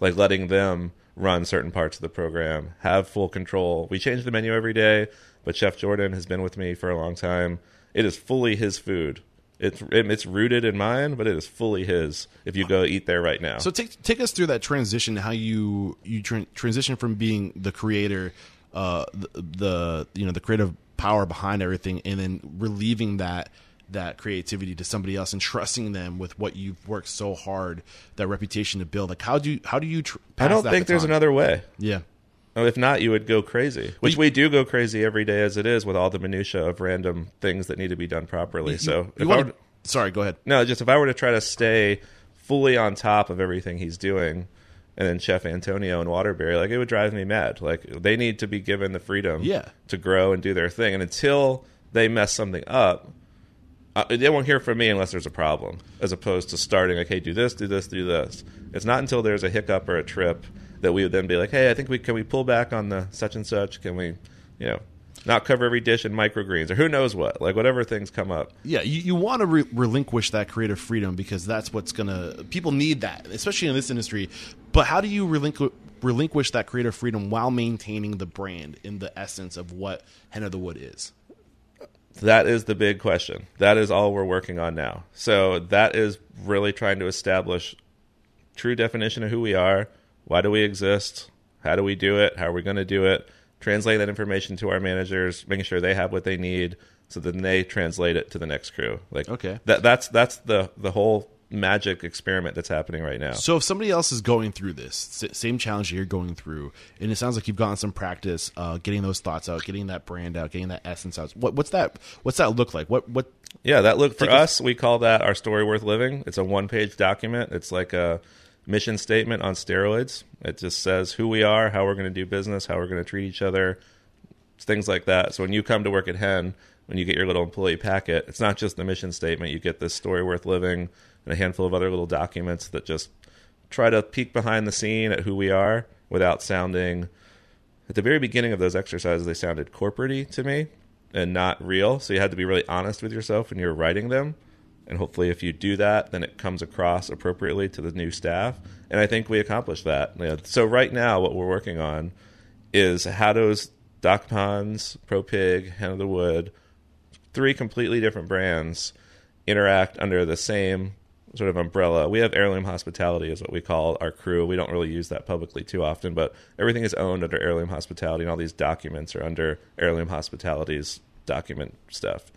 like letting them run certain parts of the program, have full control. We change the menu every day, but Chef Jordan has been with me for a long time. It is fully his food. It's it, it's rooted in mine, but it is fully his. If you go eat there right now, So take take us through that transition, how you you tran transition from being the creator, uh, the, the you know the creative power behind everything, and then relieving that that creativity to somebody else and trusting them with what you've worked so hard that reputation to build. Like how do you how do you? Tr- I don't think there's another way. Yeah. Oh, If not, you would go crazy, which we do go crazy every day as it is with all the minutia of random things that need to be done properly. so, You if wanna- were, sorry, go ahead. no, just if I were to try to stay fully on top of everything he's doing, and then Chef Antonio and Waterbury, like it would drive me mad. Like they need to be given the freedom, Yeah. to grow and do their thing, and until they mess something up. Uh, they won't hear from me unless there's a problem, as opposed to starting like, "Hey, do this, do this, do this." It's not until there's a hiccup or a trip that we would then be like, "Hey, I think we can we pull back on the such and such? Can we, you know, not cover every dish in microgreens or who knows what? Like whatever things come up." Yeah, you, you want to re- relinquish that creative freedom because that's what's gonna. People need that, especially in this industry. But how do you relinqu- relinquish that creative freedom while maintaining the brand in the essence of what Hen of the Wood is? That is the big question. That is all we're working on now. So that is really trying to establish true definition of who we are. Why do we exist? How do we do it? How are we going to do it? Translate that information to our managers, making sure they have what they need, so then they translate it to the next crew. Like Okay. that that's that's the the whole magic experiment that's happening right now. So if somebody else is going through this same challenge you're going through, and it sounds like you've gotten some practice uh, getting those thoughts out, getting that brand out, getting that essence out. What, what's that? What's that look like? What what? Yeah, that look for us- us, we call that our story worth living. It's a one page document. It's like a mission statement on steroids. It just says who we are, how we're going to do business, how we're going to treat each other, things like that. So when you come to work at Hen, when you get your little employee packet, it's not just the mission statement. You get this story worth living and a handful of other little documents that just try to peek behind the scene at who we are without sounding. At the very beginning of those exercises, they sounded corporatey to me and not real. So you had to be really honest with yourself when you were writing them. And hopefully, if you do that, then it comes across appropriately to the new staff. And I think we accomplished that. So right now, what we're working on is how does Doc Ponds, Pro Pig, Hen of the Wood, three completely different brands interact under the same sort of umbrella. We have Heirloom Hospitality, is what we call our crew. We don't really use that publicly too often, but everything is owned under Heirloom Hospitality, and all these documents are under Heirloom Hospitality's document stuff.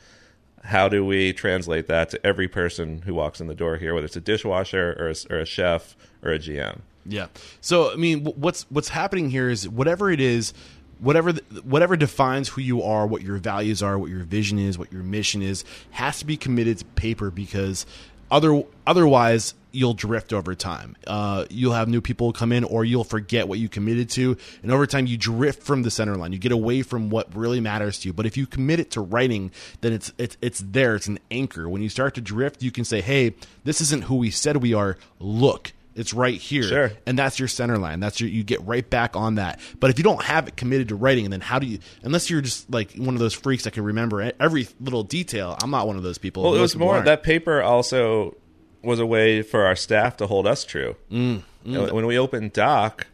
How do we translate that to every person who walks in the door here, whether it's a dishwasher or a, or a chef or a GM? Yeah. So I mean, what's what's happening here is whatever it is, whatever whatever defines who you are, what your values are, what your vision is, what your mission is, has to be committed to paper because other otherwise you'll drift over time. Uh, you'll have new people come in, or you'll forget what you committed to, and over time you drift from the center line. You get away from what really matters to you. But if you commit it to writing, then it's it's it's there. It's an anchor. When you start to drift, you can say, "Hey, this isn't who we said we are. Look." It's right here, Sure. and that's your center line. That's your you get right back on that. But if you don't have it committed to writing, and then how do you? Unless you're just like one of those freaks that can remember every little detail. I'm not one of those people. Well, it was more aren't. that paper also was a way for our staff to hold us true. Mm, know, When we opened Doc,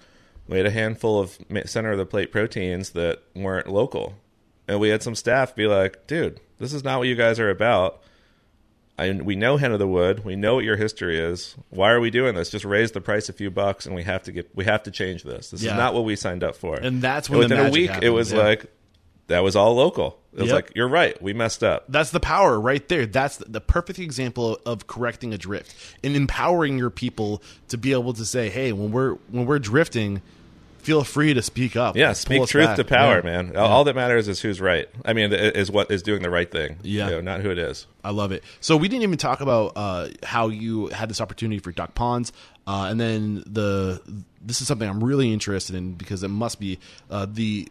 we had a handful of center of the plate proteins that weren't local, and we had some staff be like, "Dude, this is not what you guys are about." I, we know Hen of the Wood. We know what your history is. Why are we doing this? Just raise the price a few bucks, and we have to get we have to change this. This Yeah. is not what we signed up for. And that's when the within a week, it was yeah. like that was all local. It was Yep. like you're right. We messed up. That's the power right there. That's the, the perfect example of correcting a drift and empowering your people to be able to say, "Hey, when we're when we're drifting, feel free to speak up." Yeah, speak truth back." to power, Yeah. man. All all that matters is who's right. I mean, is what is doing the right thing. Yeah. You know, not who it is. I love it. So we didn't even talk about uh, how you had this opportunity for Doc Ponds, uh, and then the this is something I'm really interested in because it must be uh, the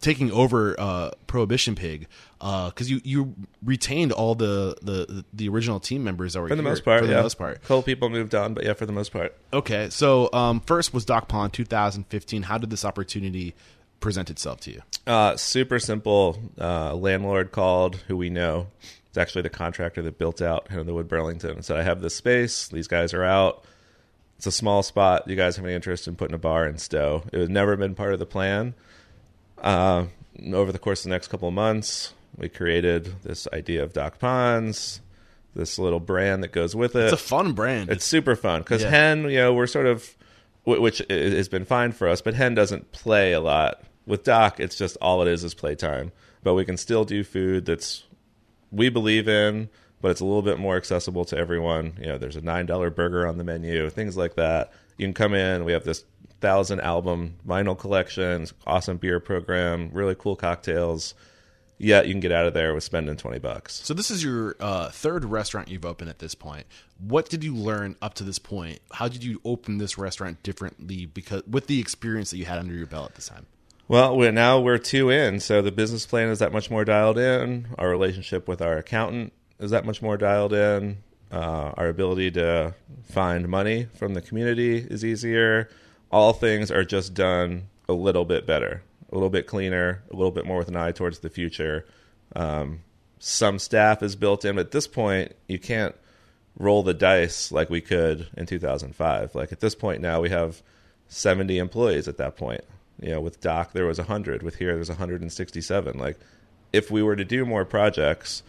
taking over uh, Prohibition Pig because you you retained all the, the the original team members that were For the here, most part, For the yeah. most part. A couple people moved on, but yeah, for the most part. Okay, so um, first was Doc Pond 2015. How did this opportunity present itself to you? Uh, super simple. Uh, landlord called, who we know. It's actually the contractor that built out the Wood Burlington said, I have this space. These guys are out. It's a small spot. You guys have any interest in putting a bar in Stowe? It had never been part of the plan. Uh, over the course of the next couple of months, we created this idea of Doc Ponds, this little brand that goes with it. It's a fun brand. It's super fun because Yeah. Hen, you know, we're sort of, which has been fine for us, but Hen doesn't play a lot. With Doc, it's just all it is is playtime. But we can still do food that's we believe in, but it's a little bit more accessible to everyone. You know, there's a nine dollar burger on the menu, things like that. You can come in. We have this thousand album vinyl collection, awesome beer program, really cool cocktails. Yet you can get out of there with spending twenty bucks. So this is your uh, third restaurant you've opened at this point. What did you learn up to this point? How did you open this restaurant differently because with the experience that you had under your belt at this time? Well, we're, now we're two in, so the business plan is that much more dialed in. Our relationship with our accountant is that much more dialed in. Uh, our ability to find money from the community is easier. All things are just done a little bit better, a little bit cleaner, a little bit more with an eye towards the future. Um, some staff is built in, but at this point, you can't roll the dice like we could in 2005. Like at this point now, we have 70 employees at that point. You know, with Doc there was 100, with here there's 167. Like if we were to do more projects,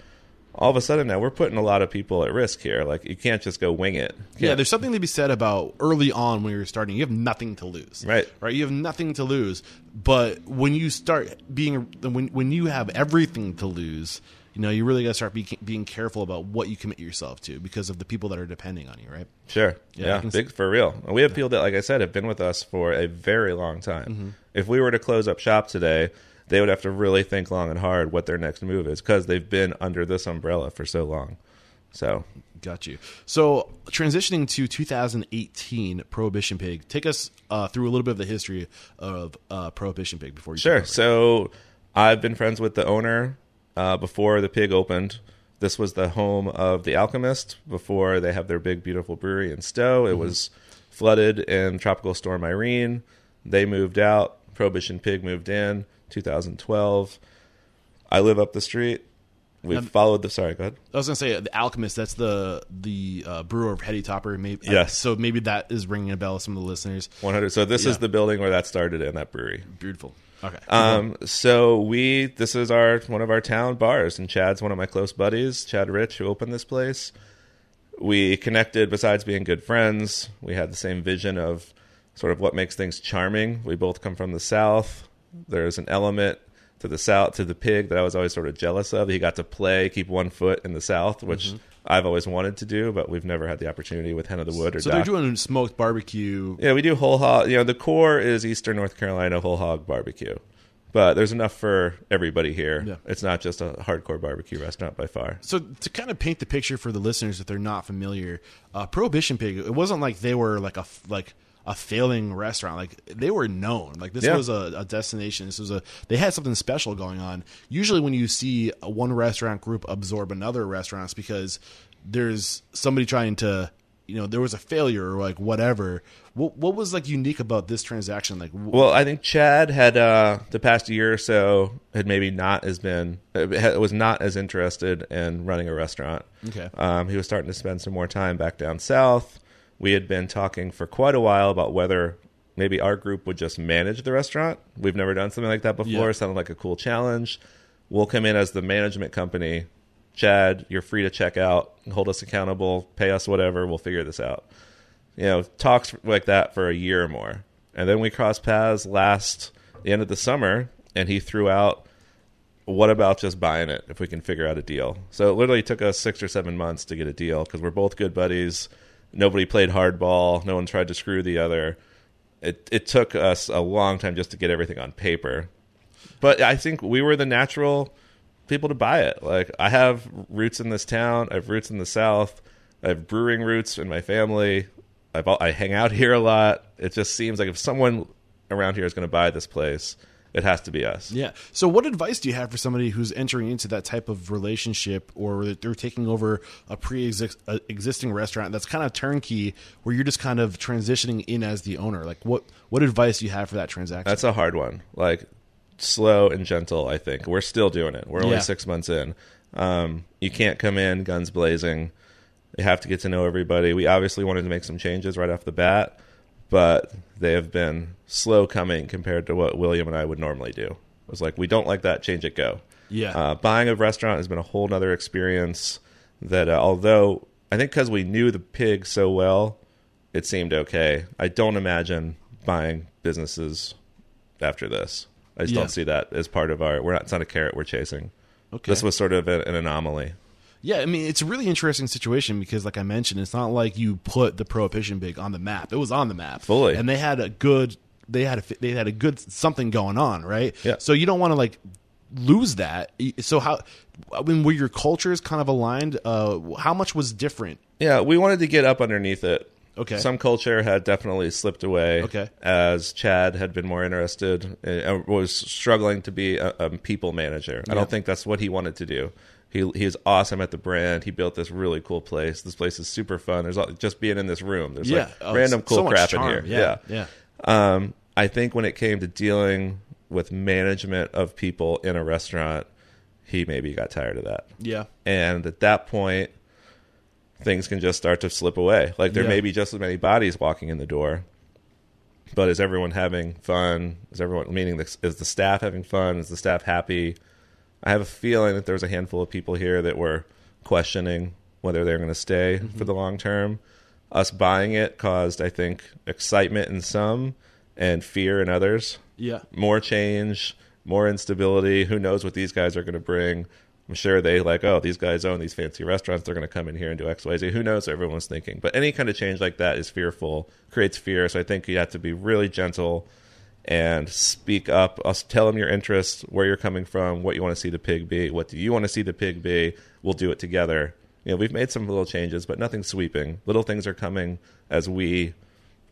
all of a sudden now we're putting a lot of people at risk here. Like you can't just go wing it. Yeah, Can't- there's something to be said about early on when you're starting. You have nothing to lose, Right. Right. You have nothing to lose. But when you start being when when you have everything to lose, you know you really got to start be, being careful about what you commit yourself to because of the people that are depending on you, right? Sure. Yeah, Yeah, big for real. We have people that, like I said, have been with us for a very long time. Mm-hmm. If we were to close up shop today, they would have to really think long and hard what their next move is because they've been under this umbrella for so long. So, Got you. So transitioning to 2018 Prohibition Pig, take us uh, through a little bit of the history of uh, Prohibition Pig before you sure. So, I've been friends with the owner uh, before the pig opened. This was the home of the Alchemist before they have their big, beautiful brewery in Stowe. It was flooded in Tropical Storm Irene. They moved out. Prohibition Pig moved in 2012. I live up the street. We've Um, followed the. Sorry, go ahead. I was gonna say the Alchemist. That's the the uh, brewer of Heady Topper. Maybe Yes. so maybe that is ringing a bell with some of the listeners. 100. So this Yeah. is the building where that started in that brewery. Beautiful. Okay. Um, so we this is our one of our town bars, and Chad's one of my close buddies, Chad Rich, who opened this place. We connected. Besides being good friends, we had the same vision of sort of what makes things charming. We both come from the South. There's an element to the South to the pig that I was always sort of jealous of. He got to play, keep one foot in the South, which Mm-hmm. I've always wanted to do, but we've never had the opportunity with Hen of the Wood or so Doc. they're doing smoked barbecue. Yeah, we do whole hog. You know, the core is Eastern North Carolina whole hog barbecue, but there's enough for everybody here. Yeah. It's not just a hardcore barbecue restaurant by far. So to kind of paint the picture for the listeners if they're not familiar, uh, Prohibition Pig. It wasn't like they were like a like a failing restaurant. Like they were known. Like this Yeah. was a, a destination. This was a they had something special going on. Usually when you see a one restaurant group absorb another restaurant, it's because there's somebody trying to you know there was a failure or like whatever. What what was like unique about this transaction? Like wh- Well, I think Chad had uh, the past year or so had maybe not as been uh, was not as interested in running a restaurant. Okay. Um, he was starting to spend some more time back down south. We had been talking for quite a while about whether maybe our group would just manage the restaurant. We've never done something like that before. Yeah. Sounded like a cool challenge. We'll come in as the management company. Chad, you're free to check out, hold us accountable, pay us whatever. We'll figure this out. You know, talks like that for a year or more. And then we crossed paths last the end of the summer, and he threw out what about just buying it if we can figure out a deal? So it literally took us six or seven months to get a deal because we're both good buddies. Nobody played hardball. No one tried to screw the other. It it took us a long time just to get everything on paper, but I think we were the natural people to buy it. Like I have roots in this town. I have roots in the South. I have brewing roots in my family. I've, I hang out here a lot. It just seems like if someone around here is going to buy this place, it has to be us. Yeah. So, what advice do you have for somebody who's entering into that type of relationship, or they're taking over a pre-existing restaurant that's kind of turnkey, where you're just kind of transitioning in as the owner? Like, what what advice do you have for that transaction? That's a hard one. Like slow and gentle. I think we're still doing it. We're only Yeah. six months in. Um, you can't come in guns blazing. You have to get to know everybody. We obviously wanted to make some changes right off the bat, but they have been slow coming compared to what William and I would normally do. It was like we don't like that. Change it. Go. Yeah. Uh, buying a restaurant has been a whole nother experience. That uh, although I think because we knew the pig so well, it seemed okay. I don't imagine buying businesses after this. I just Yeah. don't see that as part of our. We're not. It's not a carrot we're chasing. Okay. This was sort of a, an anomaly. Yeah, I mean, it's a really interesting situation because, like I mentioned, it's not like you put the Prohibition Pig on the map. It was on the map Fully. and they had a good, they had a, they had a good something going on, right? Yeah. So you don't want to like lose that. So how, I mean, were your cultures kind of aligned? Uh, how much was different? Yeah, we wanted to get up underneath it. Okay. Some culture had definitely slipped away. Okay. As Chad had been more interested, and was struggling to be a, a people manager. I Yeah. don't think that's what he wanted to do. He he's awesome at the brand. He built this really cool place. This place is super fun. There's all, just being in this room. There's Yeah. like Oh, random cool much crap in here. Yeah. Yeah. Yeah. Um, I think when it came to dealing with management of people in a restaurant, he maybe got tired of that. Yeah. And at that point, things can just start to slip away. Like there Yeah. may be just as many bodies walking in the door, but is everyone having fun? Is everyone meaning this, is the staff having fun? Is the staff happy? I have a feeling that there was a handful of people here that were questioning whether they're going to stay for the long term. Us buying it caused, I think, excitement in some and fear in others Yeah. more change, more instability. Who knows what these guys are going to bring? I'm sure they like, oh, these guys own these fancy restaurants. They're going to come in here and do X, Y, Z. Who knows what everyone's thinking? But any kind of change like that is fearful, creates fear. So I think you have to be really gentle and speak up. Tell them your interests, where you're coming from, what you want to see the pig be, what do you want to see the pig be. We'll do it together. You know, we've made some little changes, but nothing sweeping. Little things are coming as we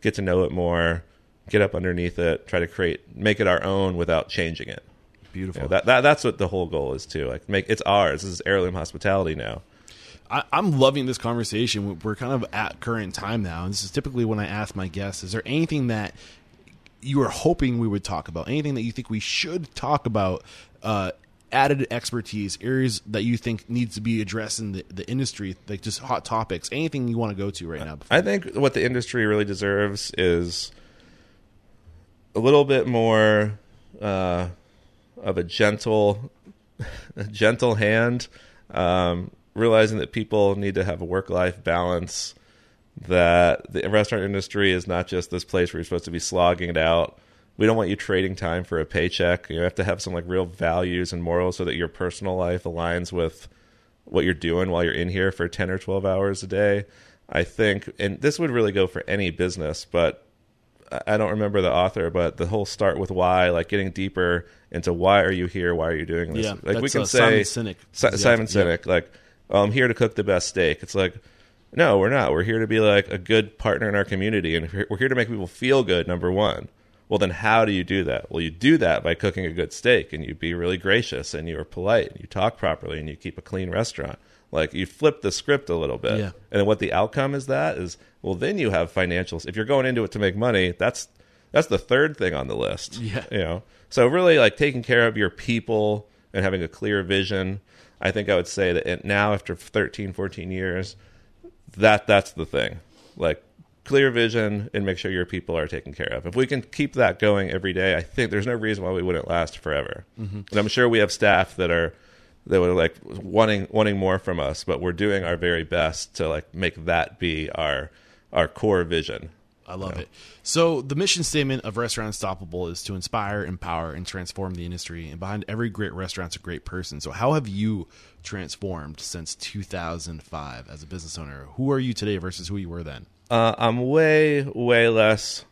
get to know it more, get up underneath it, try to create, make it our own without changing it. Beautiful. You know, that, that that's what the whole goal is too. Like make it's ours. This is heirloom hospitality now. I, I'm loving this conversation. We're kind of at current time now. And this is typically when I ask my guests, is there anything that you are hoping we would talk about? Anything that you think we should talk about uh, added expertise, areas that you think needs to be addressed in the, the industry, like just hot topics, anything you want to go to right now? I think what the industry really deserves is a little bit more uh, of a gentle, a gentle hand, um, realizing that people need to have a work-life balance. That the restaurant industry is not just this place where you're supposed to be slogging it out. We don't want you trading time for a paycheck. You have to have some like real values and morals so that your personal life aligns with what you're doing while you're in here for 10 or 12 hours a day. I think, and this would really go for any business, but I don't remember the author, but the whole start with why, like getting deeper into why are you here, why are you doing this? Yeah, like we can uh, say Simon Sinek. Si- Simon Yeah. Sinek, like oh, I'm here to cook the best steak. It's like no, we're not. We're here to be like a good partner in our community, and we're here to make people feel good. Number one. Well, then how do you do that? Well, you do that by cooking a good steak, and you be really gracious, and you're polite, and you talk properly, and you keep a clean restaurant. Like you flip the script a little bit, Yeah. and then what the outcome is that is well, then you have financials. If you're going into it to make money, that's that's the third thing on the list. Yeah. you know. So really, like taking care of your people and having a clear vision. I think I would say that now, after 13, 14 years, that that's the thing. Like clear vision and make sure your people are taken care of. If we can keep that going every day, I think there's no reason why we wouldn't last forever. Mm-hmm. And I'm sure we have staff that are that were like wanting wanting more from us, but we're doing our very best to like make that be our our core vision. I love it. So the mission statement of Restaurant Unstoppable is to inspire, empower, and transform the industry. And behind every great restaurant's a great person. So how have you transformed since 2005 as a business owner? Who are you today versus who you were then? Uh, I'm way, way less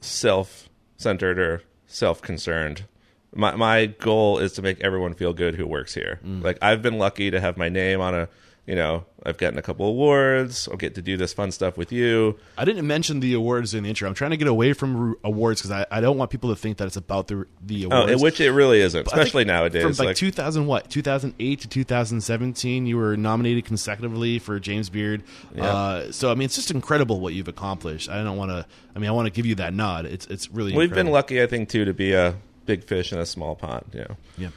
self centered or self concerned. My my goal is to make everyone feel good who works here. Like I've been lucky to have my name on a, you know, I've gotten a couple awards. I'll get to do this fun stuff with you. I didn't mention the awards in the intro. I'm trying to get away from ru- awards because I, I don't want people to think that it's about the the Oh, awards. and which it really isn't, But especially nowadays. From like, like 2000 what 2008 to 2017, you were nominated consecutively for James Beard. Uh, so I mean, it's just incredible what you've accomplished. I don't want to. I mean, I want to give you that nod. It's it's really incredible. we've been lucky, I think, too, to be a big fish in a small pond. Yeah. Yeah.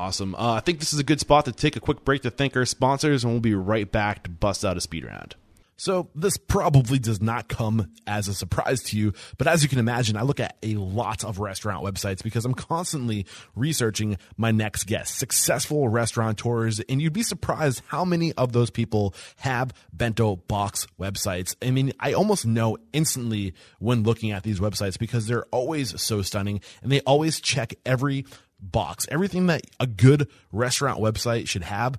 Awesome. Uh, I think this is a good spot to take a quick break to thank our sponsors, and we'll be right back to bust out a speed round. So, this probably does not come as a surprise to you, but as you can imagine, I look at a lot of restaurant websites because I'm constantly researching my next guest, successful restaurateurs, and you'd be surprised how many of those people have bento box websites. I mean, I almost know instantly when looking at these websites because they're always so stunning and they always check every box. Everything that a good restaurant website should have,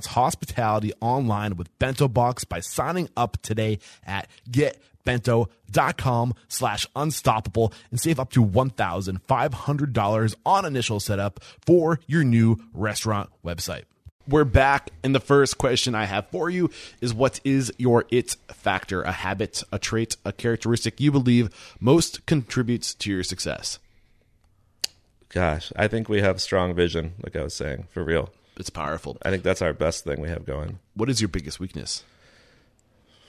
restaurant's hospitality online with Bento Box by signing up today at getbento.com slash unstoppable and save up to $1,500 on initial setup for your new restaurant website. We're back, and the first question I have for you is what is your it factor, a habit, a trait, a characteristic you believe most contributes to your success? Gosh, I think we have strong vision, like I was saying, for real. It's powerful. I think that's our best thing we have going. What is your biggest weakness?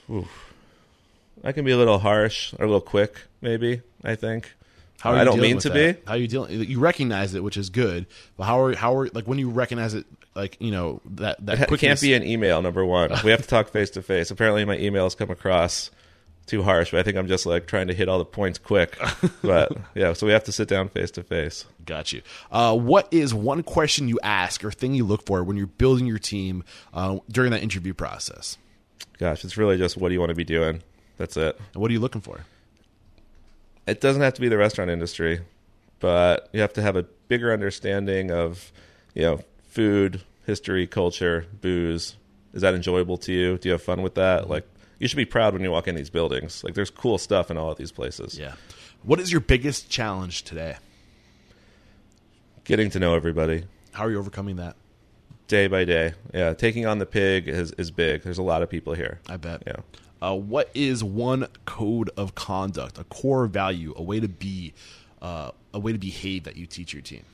Oof. I can be a little harsh or a little quick, maybe. I think. How are I you don't mean to that? be. How are you dealing? You recognize it, which is good. But how are how are like when you recognize it? Like you know that that It quickness, can't be an email. Number one, we have to talk face to face. Apparently, my emails come across too harsh. But I think I'm just like trying to hit all the points quick. But yeah, so we have to sit down face to face. Got you. Uh, what is one question you ask or thing you look for when you're building your team uh, during that interview process? Gosh, it's really just what do you want to be doing? That's it. And what are you looking for? It doesn't have to be the restaurant industry, but you have to have a bigger understanding of, you know, food, history, culture, booze. Is that enjoyable to you? Do you have fun with that? Like, you should be proud when you walk in these buildings. Like, there's cool stuff in all of these places. Yeah. What is your biggest challenge today? Getting to know everybody. How are you overcoming that? Day by day, yeah. Taking on the pig is is big. There's a lot of people here. I bet. Yeah. Uh, what is one code of conduct, a core value, a way to be, uh, a way to behave that you teach your team?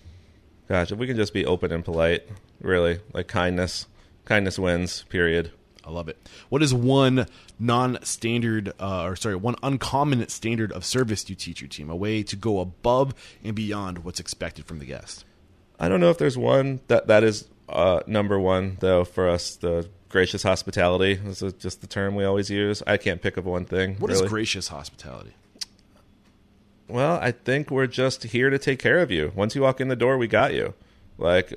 Gosh, if we can just be open and polite, really, like kindness. Kindness wins. Period. I love it. What is one non-standard, uh, or sorry, one uncommon standard of service you teach your team? A way to go above and beyond what's expected from the guest. I don't know if there's one that that is uh, number one though for us. The gracious hospitality is just the term we always use. I can't pick up one thing. What is really. gracious hospitality? Well, I think we're just here to take care of you. Once you walk in the door, we got you. Like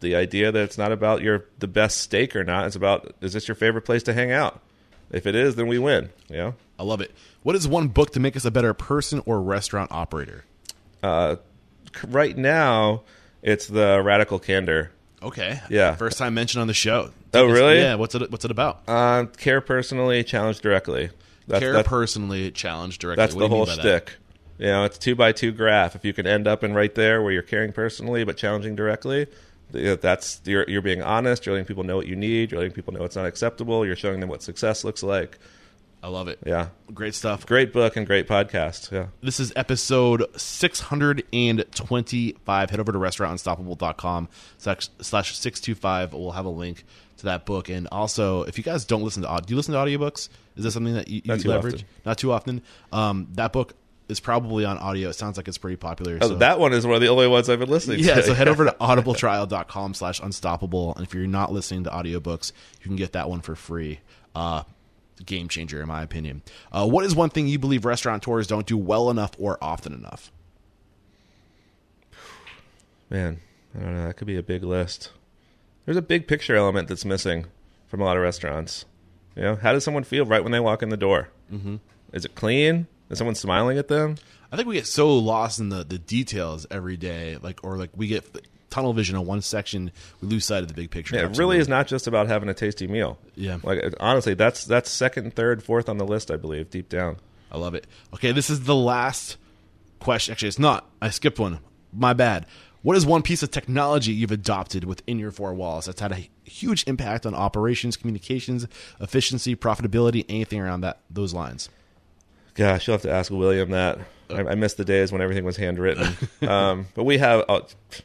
the idea that it's not about your the best steak or not. It's about is this your favorite place to hang out? If it is, then we win. You know. I love it. What is one book to make us a better person or restaurant operator? Uh, right now, it's the Radical Candor. Okay. Yeah. First time mentioned on the show. Oh, really? Yeah. What's it? What's it about? Uh, care personally, challenge directly. That's, Care that's, personally, challenge directly. that's What the whole by that? You know, it's two by two graph. If you can end up in right there where you're caring personally but challenging directly, that's you're, you're being honest. You're letting people know what you need. You're letting people know it's not acceptable. You're showing them what success looks like. I love it. Yeah, Great stuff. great book and great podcast. Yeah, This is episode 625. Head over to restaurantunstoppable.com slash, slash 625. We'll have a link to that book. And also, if you guys don't listen to, do you listen to audiobooks? Is that something that you, you leverage? often. Not too often. Um, that book is probably on audio. It sounds like it's pretty popular. oh, so- that one is one of the only ones I've been listening yeah, to. so head over to audibletrial.com slash unstoppable. And if you're not listening to audiobooks, you can get that one for free. Uh, game changer, in my opinion. Uh, what is one thing you believe restaurateurs don't do well enough or often enough? Man, I don't know. That could be a big list. There's a big picture element that's missing from a lot of restaurants. You know, how does someone feel right when they walk in the door? Mm-hmm. Is it clean? Is someone smiling at them? I think we get so lost in the, the details every day, like or like we get tunnel vision on one section, we lose sight of the big picture. Yeah, it really is not just about having a tasty meal. Yeah. like honestly, that's that's second, third, fourth on the list, I believe, deep down. I love it. Okay, this is the last question. Actually, it's not. I skipped one. My bad. What is one piece of technology you've adopted within your four walls that's had a huge impact on operations, communications, efficiency, profitability, anything around that those lines? Gosh, you'll have to ask William that. I, I miss the days when everything was handwritten. um, but we have uh,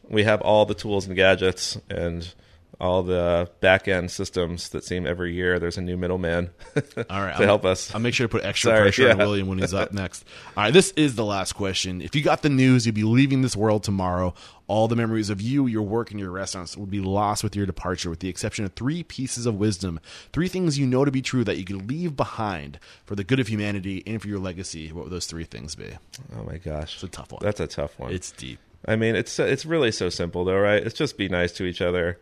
we have all the tools and gadgets and all the back end systems that seem every year there's a new middleman All right, to I'm- help us. I'll make sure to put extra Sorry, pressure on. William when he's up next. All right, this is the last question. If you got the news, you'd be leaving this world tomorrow. All the memories of you, your work, and your restaurants would be lost with your departure, with the exception of three pieces of wisdom, three things you know to be true that you could leave behind for the good of humanity and for your legacy. What would those three things be? oh my gosh, It's a tough one. That's a tough one. It's deep. I mean, it's it's really so simple though, right? It's just be nice to each other.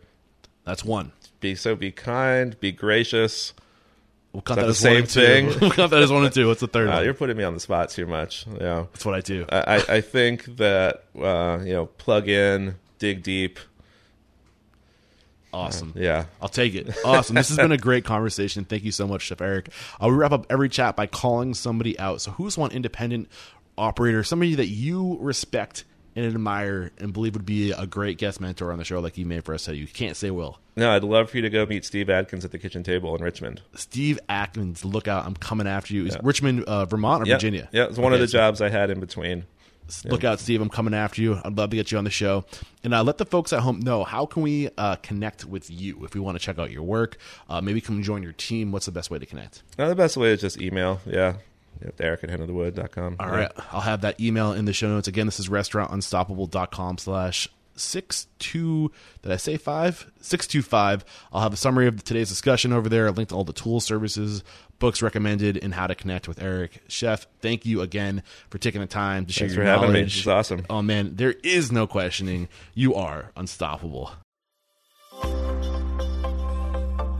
That's one. Be so be kind, be gracious. We'll count that that, the as same one and two. thing? we'll count that as one and two. What's the third Uh, one? you're putting me on the spot too much. Yeah. That's what I do. I, I I think that uh, you know, plug in, dig deep. Awesome. Yeah. I'll take it. Awesome. This has been a great conversation. Thank you so much, Chef Eric. Uh, we wrap up every chat by calling somebody out. So, who's one independent operator, somebody that you respect and admire and believe would be a great guest mentor on the show, like you made for us? So you can't say will. No, I'd love for you to go meet Steve Atkins at the kitchen table in Richmond. Steve Atkins, look out! I'm coming after you. Is Richmond, uh, Vermont, or Yeah, Virginia? Yeah, it's one of the so- jobs I had in between. Look out, Steve. I'm coming after you. I'd love to get you on the show. And uh, let the folks at home know how can we uh, connect with you if we want to check out your work, uh, maybe come join your team. What's the best way to connect? No, the best way is just email. Yeah. Derek at henofthewood.com. All yeah. I'll have that email in the show notes. Again, this is restaurantunstoppable.com slash six two did I say five? Six two five. I'll have a summary of today's discussion over there, a link to all the tools, services, books recommended, and how to connect with Eric. Chef, thank you again for taking the time to share Thanks your for having me. knowledge. Is awesome. Oh man, there is no questioning. You are unstoppable.